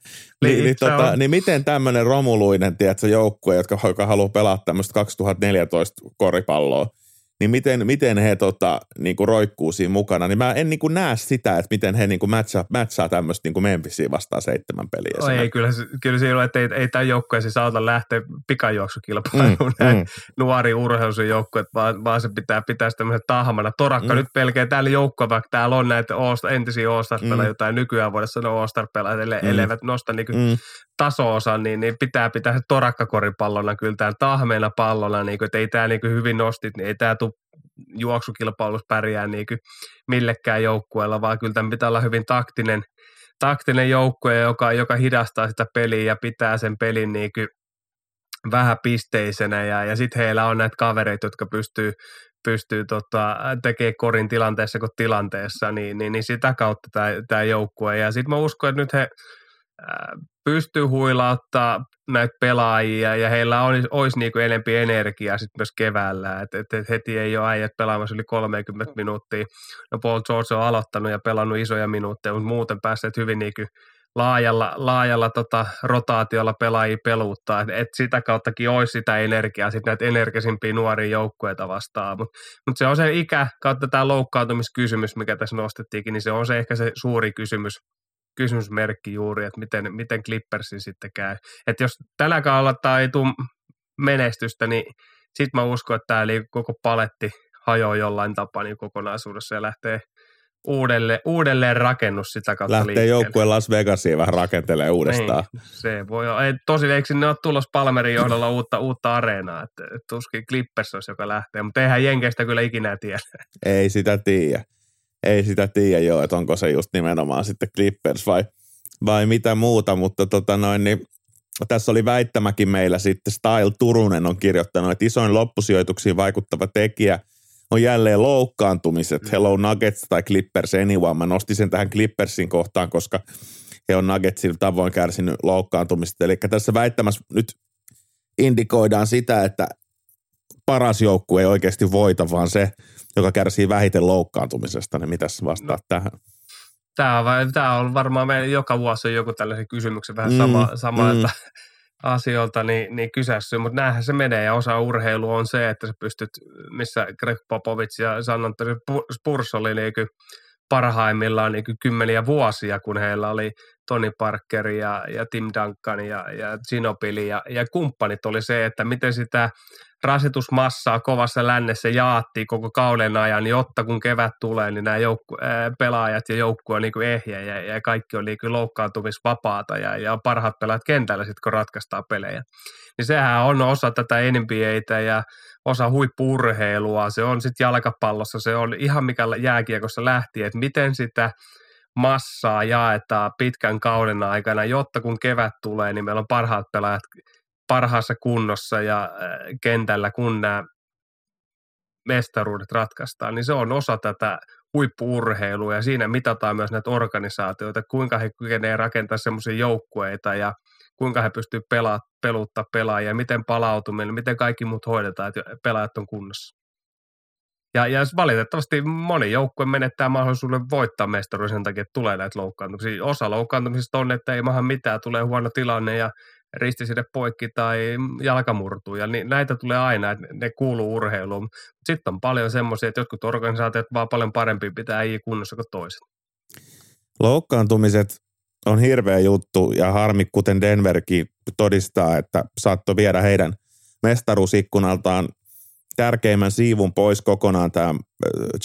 Niin, niin, tota, niin miten tämmöinen romuluinen tiedätkö, joukkue, jotka, joka haluaa pelaa tämmöistä 2014 koripalloa, niin miten, miten he tota, niin kuin roikkuu siinä mukana, niin mä en niin kuin näe sitä, että miten he niin kuin matchaa, matchaa tämmöistä niin kuin Memphisiin vastaan seitsemän peliä. Oh, ei, kyllä, kyllä siinä on, että ei, ei tämä joukkue siis auta lähteä pikajuoksukilpailuun, mm, mm. nuori urheilusen joukkue, vaan, vaan se pitää pitää tämmöisen tahmana. Torakka mm. nyt pelkää täällä joukkue, vaikka täällä on näitä entisiä All-Star-pelaajia, mm. tai nykyään voidaan sanoa All-Star-pelaajia, mm. elleivät nosta niin mm. taso-osa, niin, niin, pitää pitää se torakkakoripallona kyllä täällä tahmeena pallona, niin kuin, että ei tämä niin hyvin nostit, niin ei tämä tule juoksukilpailussa pärjää niin kuin millekään joukkueella, vaan kyllä tämän pitää olla hyvin taktinen, taktinen joukkue, joka, joka hidastaa sitä peliä ja pitää sen pelin niin kuin vähän pisteisenä ja, ja sitten heillä on näitä kavereita, jotka pystyy, pystyy tota, tekemään korin tilanteessa kuin tilanteessa, niin, niin, niin sitä kautta tämä joukkue. Ja sitten mä uskon, että nyt he pystyy huilauttaa näitä pelaajia ja heillä olisi, olisi niin kuin enempi energiaa sitten myös keväällä, että et, et heti ei ole äijät pelaamassa yli 30 minuuttia. No Paul George on aloittanut ja pelannut isoja minuutteja, mutta muuten päässeet hyvin niin kuin laajalla, laajalla tota, rotaatiolla pelaajia peluuttaa, että et sitä kauttakin olisi sitä energiaa sitten näitä energisimpiä nuoria joukkueita vastaan, mutta mut se on se ikä kautta tämä loukkaantumiskysymys, mikä tässä nostettiinkin, niin se on se ehkä se suuri kysymys, kysymysmerkki juuri, että miten, miten Clippersin sitten käy. Että jos tällä kaudella ei tule menestystä, niin sitten mä uskon, että tämä koko paletti hajoaa jollain tapaa niin kokonaisuudessa ja lähtee uudelleen, uudelleen rakennus sitä kautta Lähtee joukkueen Las Vegasiin vähän rakentelee uudestaan. Niin, se voi olla. Ei, tosi eikö ne ole tulossa Palmerin johdolla uutta, uutta areenaa, että, että tuskin Clippers olisi, joka lähtee, mutta eihän Jenkeistä kyllä ikinä tiedä. Ei sitä tiedä. Ei sitä tiedä jo, että onko se just nimenomaan sitten Clippers vai, vai mitä muuta, mutta tota noin, niin tässä oli väittämäkin meillä sitten, Style Turunen on kirjoittanut, että isoin loppusijoituksiin vaikuttava tekijä on jälleen loukkaantumiset. Mm. Hello Nuggets tai Clippers anyway. Mä nostin sen tähän Clippersin kohtaan, koska he on Nuggetsin tavoin kärsinyt loukkaantumista. Eli tässä väittämässä nyt indikoidaan sitä, että paras joukkue ei oikeasti voita, vaan se, joka kärsii vähiten loukkaantumisesta. Niin mitäs vastaat no. tähän? Tämä on, tämä on varmaan meidän joka vuosi on joku tällaisen kysymyksen vähän sama, mm, samalta mm. asioilta niin, niin kysässy, mutta näinhän se menee ja osa urheilua on se, että sä pystyt, missä Greg Popovich ja San Antonio Spurs oli niin parhaimmillaan niin kymmeniä vuosia, kun heillä oli Tony Parker ja, ja Tim Duncan ja, ja Ginobili ja, ja kumppanit oli se, että miten sitä rasitusmassaa kovassa lännessä jaattiin koko kauden ajan, jotta kun kevät tulee, niin nämä joukku, ää, pelaajat ja joukkue on niin kuin ehjä ja, ja kaikki on niin kuin loukkaantumisvapaata ja, ja parhaat pelaajat kentällä sitten, kun ratkaistaan pelejä. Niin sehän on osa tätä NBAtä ja osa huippurheilua, se on sitten jalkapallossa, se on ihan mikä jääkiekossa lähti, että miten sitä massaa jaetaan pitkän kauden aikana, jotta kun kevät tulee, niin meillä on parhaat pelaajat parhaassa kunnossa ja äh, kentällä, kun nämä mestaruudet ratkaistaan, niin se on osa tätä huippuurheilua ja siinä mitataan myös näitä organisaatioita, kuinka he kykenevät rakentaa semmoisia joukkueita ja kuinka he pystyvät pelaa, peluttaa pelaajia, miten palautuminen, miten kaikki muut hoidetaan, että pelaajat on kunnossa. Ja, ja valitettavasti moni joukkue menettää mahdollisuuden voittaa mestaruuden sen takia, että tulee näitä loukkaantumisia. Osa loukkaantumisista on, että ei maahan mitään, tulee huono tilanne ja ristiside poikki tai jalka murtuu. Ja niin, näitä tulee aina, että ne kuuluu urheiluun. Sitten on paljon semmoisia, että jotkut organisaatiot vaan paljon parempi pitää ei kunnossa kuin toiset. Loukkaantumiset on hirveä juttu ja harmi, kuten Denverkin todistaa, että saattoi viedä heidän mestaruusikkunaltaan tärkeimmän siivun pois kokonaan tämä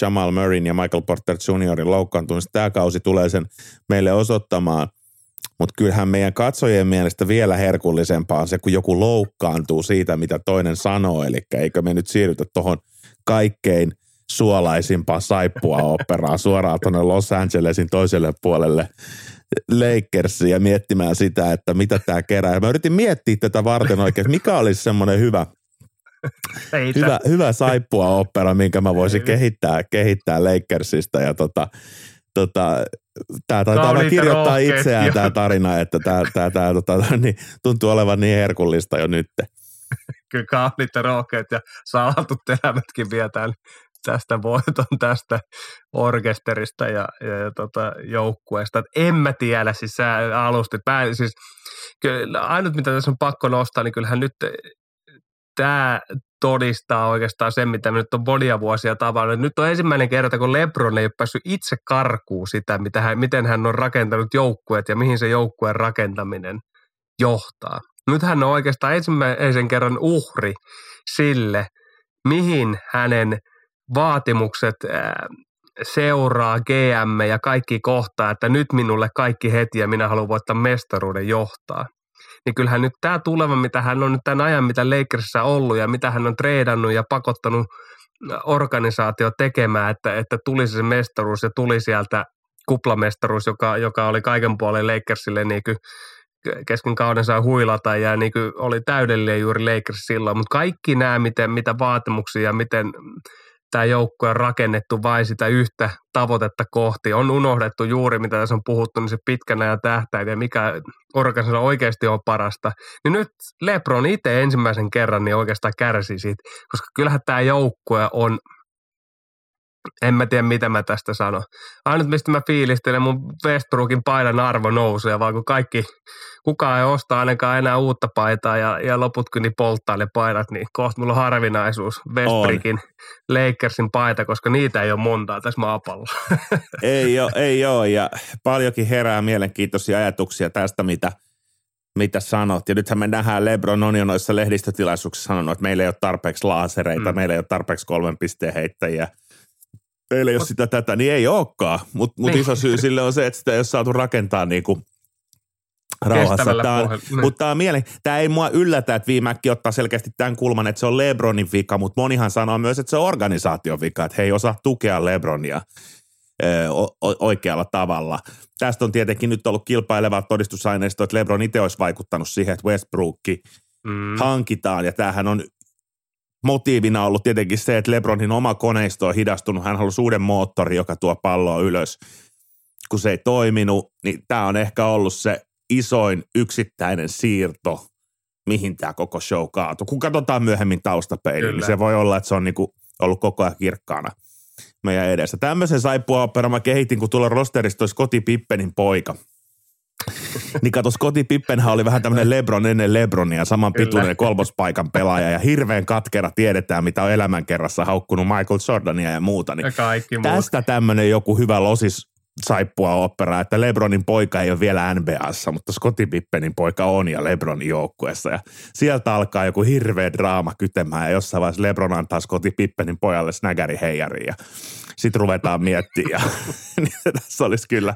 Jamal Murrayn ja Michael Porter Juniorin loukkaantumista. Tämä kausi tulee sen meille osoittamaan. Mutta kyllähän meidän katsojien mielestä vielä herkullisempaa on se, kun joku loukkaantuu siitä, mitä toinen sanoo. Eli eikö me nyt siirrytä tuohon kaikkein suolaisimpaan saippua operaan suoraan tuonne Los Angelesin toiselle puolelle Lakersiin ja miettimään sitä, että mitä tämä kerää. Mä yritin miettiä tätä varten oikein, mikä olisi semmoinen hyvä, hyvä, hyvä saippua opera, minkä mä voisin kehittää, kehittää Lakersista ja tota, tota, Tämä taitaa vaan kirjoittaa itseään tämä tarina, että tämä, tämä, tämä tota, niin, tuntuu olevan niin herkullista jo nyt. Kyllä kauniit ja rohkeat ja saatut elämätkin vie tämän, tästä voiton tästä orkesterista ja, ja, ja tota, joukkueesta. En mä tiedä, siis sä alustit. Mä, siis, kyllä, ainut mitä tässä on pakko nostaa, niin kyllähän nyt tämä todistaa oikeastaan sen, mitä me nyt on monia vuosia tavannut. Nyt on ensimmäinen kerta, kun Lebron ei ole päässyt itse karkuun sitä, mitä hän, miten hän on rakentanut joukkueet ja mihin se joukkueen rakentaminen johtaa. Nyt hän on oikeastaan ensimmäisen kerran uhri sille, mihin hänen vaatimukset seuraa, GM ja kaikki kohtaa, että nyt minulle kaikki heti ja minä haluan voittaa mestaruuden johtaa niin kyllähän nyt tämä tuleva, mitä hän on nyt tämän ajan, mitä Lakersissa ollut ja mitä hän on treidannut ja pakottanut organisaatio tekemään, että, että tulisi se mestaruus ja tuli sieltä kuplamestaruus, joka, joka oli kaiken puolen Lakersille niin kuin kesken kauden saa huilata ja niin kuin oli täydellinen juuri Lakers silloin, mutta kaikki nämä, miten, mitä vaatimuksia ja miten tämä joukkue on rakennettu vain sitä yhtä tavoitetta kohti. On unohdettu juuri, mitä tässä on puhuttu, niin se pitkänä ja tähtäin ja mikä organisaatio oikeasti on parasta. Niin nyt Lebron itse ensimmäisen kerran niin oikeastaan kärsi siitä, koska kyllähän tämä joukkue on en mä tiedä, mitä mä tästä sanon. Ainut, mistä mä fiilistelen, mun Westbrookin paidan arvo nousee, vaan kun kaikki, kukaan ei osta ainakaan enää uutta paitaa ja, ja loputkin niin polttaa ne paidat, niin kohta mulla on harvinaisuus Westbrookin Lakersin paita, koska niitä ei ole montaa tässä maapallolla. ei ole, ei ole ja paljonkin herää mielenkiintoisia ajatuksia tästä, mitä – mitä sanot. Ja nythän me nähdään Lebron on jo noissa lehdistötilaisuuksissa sanonut, että meillä ei ole tarpeeksi laasereita, mm. meillä ei ole tarpeeksi kolmen pisteen heittäjiä teillä ei ole sitä tätä, niin ei olekaan. Mutta mut niin. iso syy sille on se, että sitä ei ole saatu rakentaa niinku rauhassa. Tämä on, niin. mutta tämä, on mielen, tämä ei mua yllätä, että viimekin ottaa selkeästi tämän kulman, että se on Lebronin vika, mutta monihan sanoo myös, että se on organisaation vika, että he ei osaa tukea Lebronia oikealla tavalla. Tästä on tietenkin nyt ollut kilpailevaa todistusaineistoa, että LeBron itse olisi vaikuttanut siihen, että Westbrookki mm. hankitaan. Ja tämähän on motiivina ollut tietenkin se, että LeBronin oma koneisto on hidastunut. Hän halusi uuden moottori, joka tuo palloa ylös. Kun se ei toiminut, niin tämä on ehkä ollut se isoin yksittäinen siirto, mihin tämä koko show kaatui. Kun katsotaan myöhemmin taustapeiliin, niin se voi olla, että se on niinku ollut koko ajan kirkkaana meidän edessä. Tämmöisen saippua mä kehitin, kun tuolla rosterista olisi Koti Pippenin poika – niin kato, Scottie Pippenhän oli vähän tämmöinen Lebron ennen Lebronia, saman pituinen kolmospaikan pelaaja ja hirveän katkera tiedetään, mitä on elämänkerrassa haukkunut Michael Jordania ja muuta. Niin ja tästä tämmöinen joku hyvä losis saippua opera, että Lebronin poika ei ole vielä NBAssa, mutta Scottie Pippenin poika on ja Lebronin joukkueessa. Ja sieltä alkaa joku hirveä draama kytemään ja jossain vaiheessa Lebron antaa Scottie Pippenin pojalle snägäri heijariin ja sitten ruvetaan miettimään. Ja, niin tässä olisi kyllä,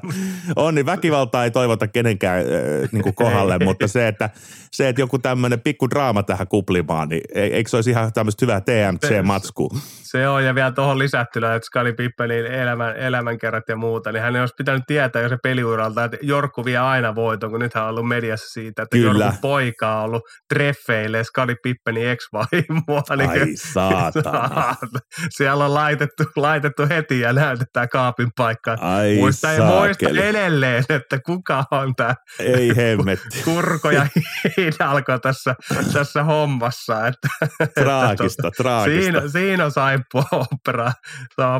on niin väkivaltaa ei toivota kenenkään äh, niin kohdalle, mutta se että, se, että joku tämmöinen pikku draama tähän kuplimaan, niin eikö se olisi ihan tämmöistä hyvää TMC-matskua? Se on, ja vielä tuohon lisättynä, että Skali Pippelin elämän, elämänkerrat ja muuta, niin hän olisi pitänyt tietää jo se peliuralta, että Jorkku vie aina voiton, kun nythän on ollut mediassa siitä, että Kyllä. Jorkun poika on ollut treffeille Skali Pippenin ex-vaimoa. Niin Ai saatana. Siellä on laitettu, laitettu heti ja näytetään kaapin paikkaa. Ai muista, ei muista edelleen, että kuka on tämä ei hemmetti. kurko ja hidalko tässä, tässä hommassa. Että, traagista, että, traagista. Siinä, siinä on saippua opera,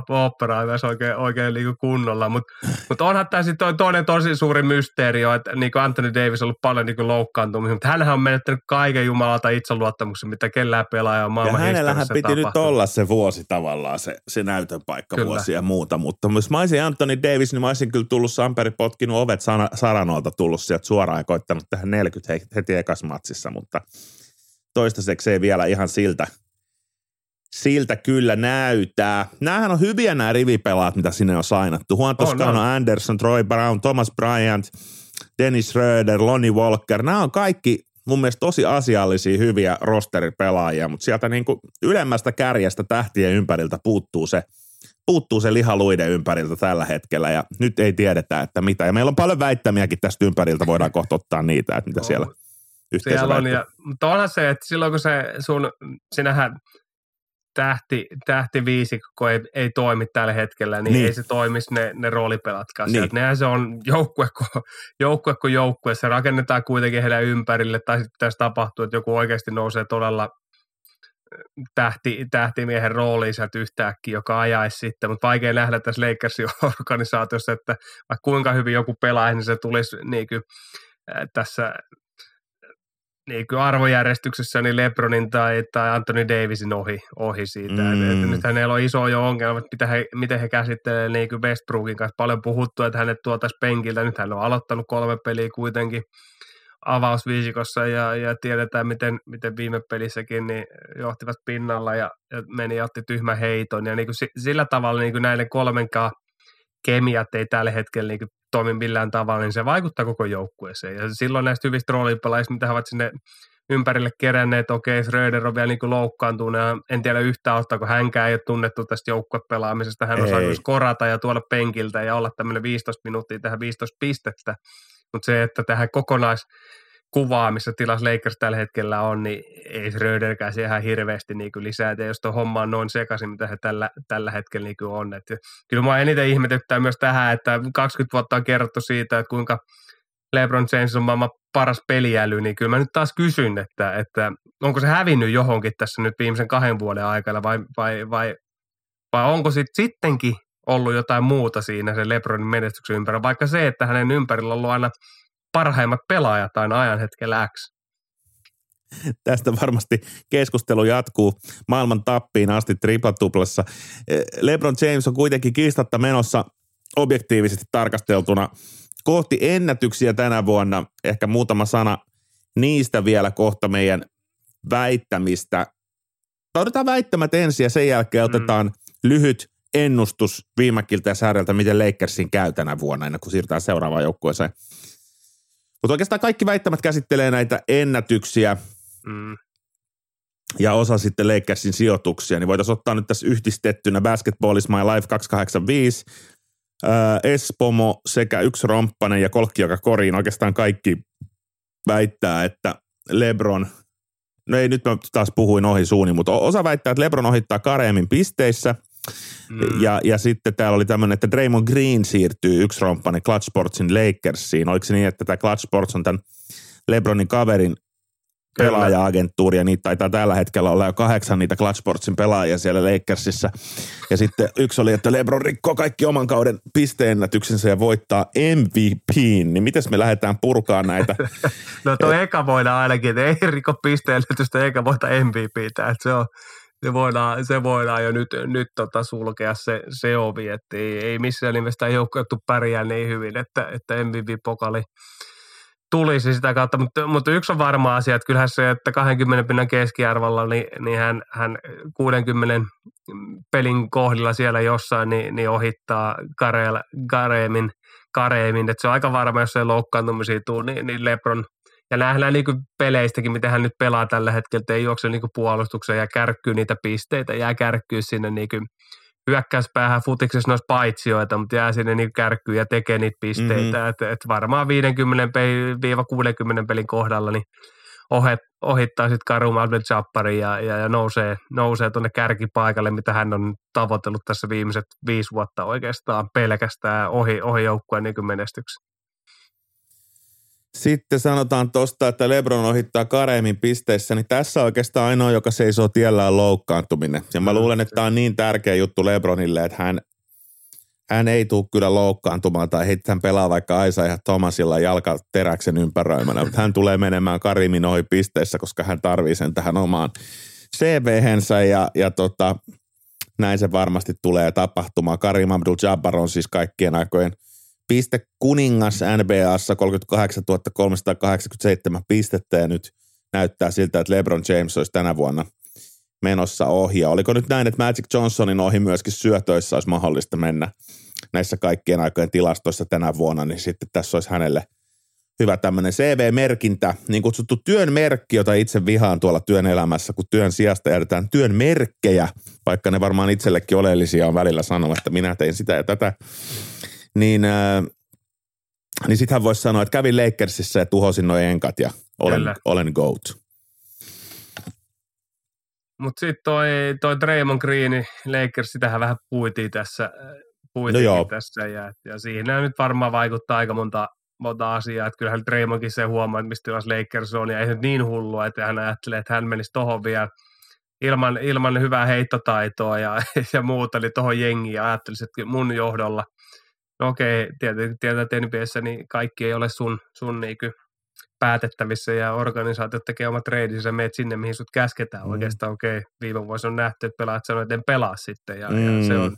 opera myös oikein, oikein niin kunnolla, mutta mut onhan tämä sitten toinen tosi suuri mysteeri, että niin kuin Anthony Davis on ollut paljon niin loukkaantumisia, mutta hänhän on menettänyt kaiken jumalata itseluottamuksen, mitä kellään pelaaja on maailman Ja hänellähän piti tapahtunut. nyt olla se vuosi tavallaan, se, se näytön paikka kyllä. vuosi ja muuta, mutta jos mä olisin Anthony Davis, niin mä olisin kyllä tullut Samperi potkinut ovet Saranolta tullut sieltä suoraan ja koittanut tähän 40 heti ekas matsissa, mutta toistaiseksi ei vielä ihan siltä, siltä kyllä näyttää. Nämähän on hyviä nämä rivipelaat, mitä sinne on sainattu. Juan Toscano, oh, no. Anderson, Troy Brown, Thomas Bryant, Dennis Schröder, Lonnie Walker. Nämä on kaikki mun mielestä tosi asiallisia, hyviä rosteripelaajia, mutta sieltä niin kuin ylemmästä kärjestä tähtien ympäriltä puuttuu se, puuttuu se lihaluiden ympäriltä tällä hetkellä ja nyt ei tiedetä, että mitä. Ja meillä on paljon väittämiäkin tästä ympäriltä, voidaan kohta ottaa niitä, että mitä siellä siellä on. Ja, mutta onhan se, että silloin kun se sun, sinähän tähti, tähti viisikko ei, ei toimi tällä hetkellä, niin, niin. ei se toimisi ne, ne roolipelatkaan niin. Nehän se on joukkue kuin joukkue, kuin joukkue. Se rakennetaan kuitenkin heidän ympärille, tai sitten tässä tapahtuu, että joku oikeasti nousee todella tähti, tähtimiehen rooliin sieltä yhtäkkiä, joka ajaisi sitten, mutta vaikea nähdä tässä Lakersin organisaatiossa, että vaikka kuinka hyvin joku pelaa, niin se tulisi niin kuin, tässä niin kuin arvojärjestyksessä niin Lebronin tai, tai Anthony Davisin ohi, ohi siitä. Mm. Et, et nyt hänellä on iso jo ongelma, että miten he, miten he käsittelee niin kuin Westbrookin kanssa. Paljon puhuttu, että hänet tuotaisiin penkiltä. Nyt hän on aloittanut kolme peliä kuitenkin avausviisikossa ja, ja tiedetään, miten, miten viime pelissäkin niin johtivat pinnalla ja, ja meni ja otti tyhmän heiton. Ja niin kuin sillä tavalla niin kuin näiden kolmenkaan kemiat ei tällä hetkellä niin kuin toimi millään tavalla, niin se vaikuttaa koko joukkueeseen. Ja silloin näistä hyvistä roolipelaajista, mitä he ovat sinne ympärille keränneet, okei, Schröder on vielä niin loukkaantunut, ja en tiedä yhtään ottaako hänkään ei ole tunnettu tästä joukkuepelaamisesta, hän osaa myös korata ja tuolla penkiltä ja olla tämmöinen 15 minuuttia tähän 15 pistettä, mutta se, että tähän kokonais kuvaa, missä tilas Lakers tällä hetkellä on, niin ei Schröderkään se ihan hirveästi niin kuin lisää, että jos tuo homma on noin sekaisin, mitä he tällä, tällä hetkellä niin kuin on. Että kyllä mä eniten ihmetyttää myös tähän, että 20 vuotta on kerrottu siitä, että kuinka LeBron James on maailman paras peliäly, niin kyllä mä nyt taas kysyn, että, että onko se hävinnyt johonkin tässä nyt viimeisen kahden vuoden aikana vai, vai, vai vai onko sit sittenkin ollut jotain muuta siinä sen Lebronin menestyksen ympärillä, vaikka se, että hänen ympärillä on ollut aina parhaimmat pelaajat aina ajan hetkellä X. Tästä varmasti keskustelu jatkuu maailman tappiin asti triplatuplassa. LeBron James on kuitenkin kiistatta menossa objektiivisesti tarkasteltuna kohti ennätyksiä tänä vuonna. Ehkä muutama sana niistä vielä kohta meidän väittämistä. Otetaan väittämät ensin ja sen jälkeen mm. otetaan lyhyt ennustus viimäkiltä ja säädeltä, miten Lakersin käy tänä vuonna, ennen kuin siirrytään seuraavaan joukkueeseen. Mutta oikeastaan kaikki väittämät käsittelee näitä ennätyksiä mm. ja osa sitten Lakersin sijoituksia, niin voitaisiin ottaa nyt tässä yhdistettynä Basketball is my life 285, ää, Espomo sekä yksi romppanen ja kolkki, joka koriin. Oikeastaan kaikki väittää, että Lebron, no ei nyt mä taas puhuin ohi suuni, mutta osa väittää, että Lebron ohittaa Kareemin pisteissä – Mm. Ja, ja sitten täällä oli tämmöinen, että Draymond Green siirtyy yksi romppani Clutch Sportsin Lakersiin. Oliko se niin, että tämä Clutch Sports on tämän Lebronin kaverin pelaaja-agenttuuri, ja niitä taitaa tällä hetkellä olla jo kahdeksan niitä Clutch Sportsin pelaajia siellä Lakersissa. Ja sitten yksi oli, että LeBron rikkoo kaikki oman kauden pisteennätyksensä ja voittaa MVP, niin miten me lähdetään purkaa näitä? no tuo eka voidaan ainakin, että ei rikko pisteennätystä eikä voita MVPtä, että se on, se voidaan, se voidaan jo nyt, nyt tota sulkea se, se ovi, että ei, ei missään nimessä joukkuettu pärjää niin hyvin, että, että MVP-pokali tulisi sitä kautta, mutta, mutta yksi on varma asia, että kyllähän se, että 20 pinnan keskiarvolla, niin, niin hän, hän 60 pelin kohdilla siellä jossain, niin, niin ohittaa Kareel, Kareemin, Kareemin, että se on aika varma, jos ei loukkaantumisia tule, niin, niin Lebron – ja nähdään niin peleistäkin, miten hän nyt pelaa tällä hetkellä, että ei juokse niin puolustukseen ja kärkkyy niitä pisteitä, jää kärkkyy sinne niin hyökkäyspäähän futiksessa noissa paitsioita, mutta jää sinne niin kärkkyy ja tekee niitä pisteitä. Mm-hmm. Että et varmaan 50-60 pelin kohdalla niin ohet, ohittaa sitten Karum Abdel ja, ja, ja, nousee, nousee tuonne kärkipaikalle, mitä hän on tavoitellut tässä viimeiset viisi vuotta oikeastaan pelkästään ohi, ohi joukkueen niin menestyksen. Sitten sanotaan tuosta, että Lebron ohittaa Kareemin pisteissä, niin tässä oikeastaan ainoa, joka seisoo tiellä on loukkaantuminen. Ja mä luulen, että tämä on niin tärkeä juttu Lebronille, että hän, hän ei tule kyllä loukkaantumaan tai heittää pelaa vaikka Aisa ja Thomasilla jalka teräksen ympäröimänä, mutta hän tulee menemään Karimin ohi pisteissä, koska hän tarvii sen tähän omaan CV-hensä ja, ja tota, näin se varmasti tulee tapahtumaan. Karim Abdul-Jabbar on siis kaikkien aikojen – piste kuningas NBAssa 38 387 pistettä ja nyt näyttää siltä, että LeBron James olisi tänä vuonna menossa ohi. Ja oliko nyt näin, että Magic Johnsonin ohi myöskin syötöissä olisi mahdollista mennä näissä kaikkien aikojen tilastoissa tänä vuonna, niin sitten tässä olisi hänelle hyvä tämmöinen CV-merkintä, niin kutsuttu työn merkki, jota itse vihaan tuolla työn elämässä, kun työn sijasta jätetään työn merkkejä, vaikka ne varmaan itsellekin oleellisia on välillä sanoa, että minä tein sitä ja tätä niin, äh, niin sitten hän voisi sanoa, että kävin Lakersissa ja tuhosin noin enkat ja olen, olen GOAT. Mutta sitten toi, toi Draymond Green, Lakers, sitähän vähän puitiin tässä, puitiin no tässä ja, ja siihen nyt varmaan vaikuttaa aika monta, monta asiaa, että kyllähän Draymondkin se huomaa, että mistä tilassa Lakers on, ja ei se niin hullua, että hän ajattelee, että hän menisi tohon vielä ilman, ilman hyvää heittotaitoa ja, ja muuta, eli tuohon jengiin ja ajattelisi, että mun johdolla – no okei, tietenkin tietää, että NBAssä niin kaikki ei ole sun, sun niin päätettävissä ja organisaatiot tekee omat treidin, sä meet sinne, mihin sut käsketään mm. oikeastaan. Okei, viime vuosi on nähty, että pelaat sanoa, että en pelaa sitten ja, mm. ja se on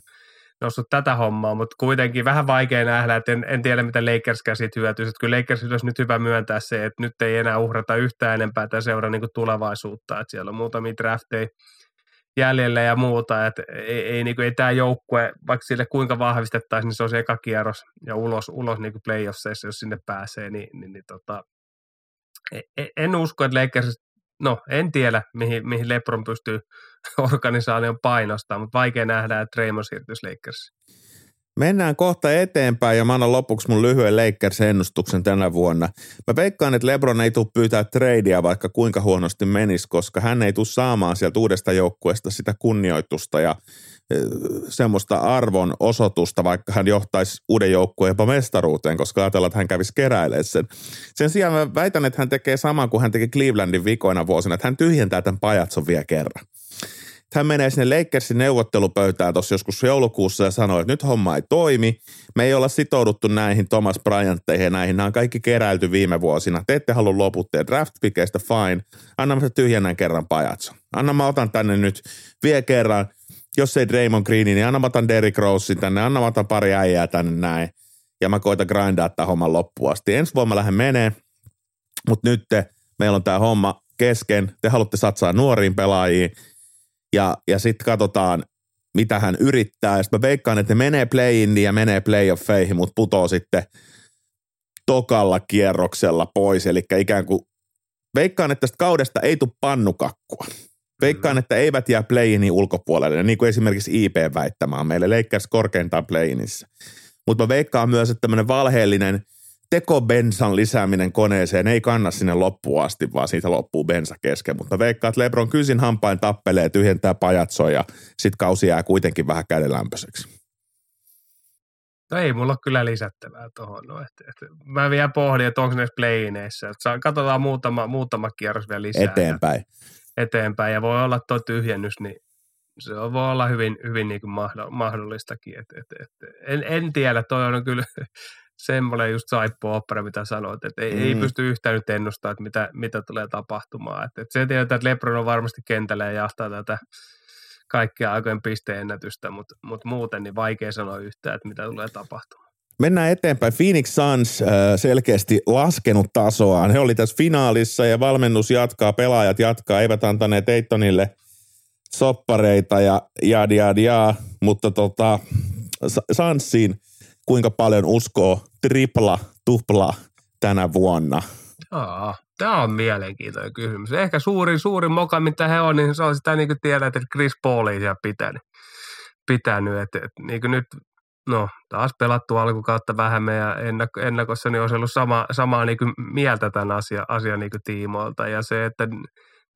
noussut tätä hommaa, mutta kuitenkin vähän vaikea nähdä, että en, en tiedä, mitä Lakers käsit hyötyisi. Että kyllä Lakers olisi nyt hyvä myöntää se, että nyt ei enää uhrata yhtään enempää tämä seura niin tulevaisuutta, että siellä on muutamia drafteja jäljellä ja muuta, että ei, ei, niin kuin, ei tämä joukkue, vaikka sille kuinka vahvistettaisiin, niin se on se eka kierros ja ulos, ulos niin playoffseissa, jos sinne pääsee, niin, niin, niin tota, e, e, en usko, että Lakers, no en tiedä, mihin, mihin LeBron pystyy organisaation painostaa, mutta vaikea nähdä, että Draymond siirtyisi Lakersiin. Mennään kohta eteenpäin ja mä annan lopuksi mun lyhyen Lakers-ennustuksen tänä vuonna. Mä veikkaan, että LeBron ei tule pyytää tradea vaikka kuinka huonosti menisi, koska hän ei tule saamaan sieltä uudesta joukkueesta sitä kunnioitusta ja semmoista arvon osoitusta, vaikka hän johtaisi uuden joukkueen jopa mestaruuteen, koska ajatellaan, että hän kävisi keräilemään sen. Sen sijaan mä väitän, että hän tekee saman kuin hän teki Clevelandin vikoina vuosina, että hän tyhjentää tämän pajatson vielä kerran hän menee sinne Lakersin neuvottelupöytään tuossa joskus joulukuussa ja sanoo, että nyt homma ei toimi. Me ei olla sitouduttu näihin Thomas Bryantteihin ja näihin. Nämä on kaikki keräilty viime vuosina. Te ette halua loputtaa draft pikeistä, fine. Anna mä tyhjennän kerran pajatso. Anna mä otan tänne nyt vielä kerran, jos ei Draymond Green, niin anna mä otan Derrick Rosein tänne, anna mä otan pari äijää tänne näin. Ja mä koitan grindaa tämän homman loppuun asti. Ensi vuonna mä lähden menee, mutta nyt te, meillä on tämä homma kesken. Te haluatte satsaa nuoriin pelaajiin ja, ja sitten katsotaan, mitä hän yrittää. Sitten mä veikkaan, että ne menee play ja menee playoffeihin, mutta putoo sitten tokalla kierroksella pois. Eli ikään kuin veikkaan, että tästä kaudesta ei tule pannukakkua. Veikkaan, että eivät jää play ulkopuolelle, niin kuin esimerkiksi IP väittämään meille leikkäisi korkeintaan play Mutta mä veikkaan myös, että tämmöinen valheellinen – tekobensan lisääminen koneeseen ei kanna sinne loppuun asti, vaan siitä loppuu bensa kesken. Mutta veikkaa, että Lebron kysin hampain tappelee, tyhjentää pajatsoja ja sitten kausi jää kuitenkin vähän kädenlämpöiseksi. No ei mulla ole kyllä lisättävää tuohon. No, että, että mä vielä pohdin, että onko ne playineissä. Katsotaan muutama, muutama kierros vielä lisää. Eteenpäin. Ja, eteenpäin. Ja voi olla tuo tyhjennys, niin se voi olla hyvin, hyvin niin kuin mahdollistakin. Et, et, et, en, en tiedä, toi on kyllä semmoinen just saippo opera, mitä sanoit, että ei, mm. ei pysty yhtään nyt ennustamaan, että mitä, mitä tulee tapahtumaan. Että, että se tiedetään, että Lebron on varmasti kentällä ja jahtaa tätä kaikkia aikojen pisteennätystä, mutta, mutta muuten niin vaikea sanoa yhtään, että mitä tulee tapahtumaan. Mennään eteenpäin. Phoenix Suns äh, selkeästi laskenut tasoaan. He oli tässä finaalissa ja valmennus jatkaa, pelaajat jatkaa, eivät antaneet Eittonille soppareita ja jad jad jaa, mutta tota, Sunsiin – kuinka paljon uskoo tripla, tupla tänä vuonna? Aa, tämä on mielenkiintoinen kysymys. Ehkä suurin, suurin moka, mitä he on, niin se on sitä niin kuin tiedät, että Chris Paul ei siellä pitänyt. pitänyt että, että niin kuin nyt, no taas pelattu alkukautta vähemmän ja ennakko, ennakossa, niin olisi ollut sama, samaa niin kuin mieltä tämän asia, asian niin kuin tiimoilta. Ja se, että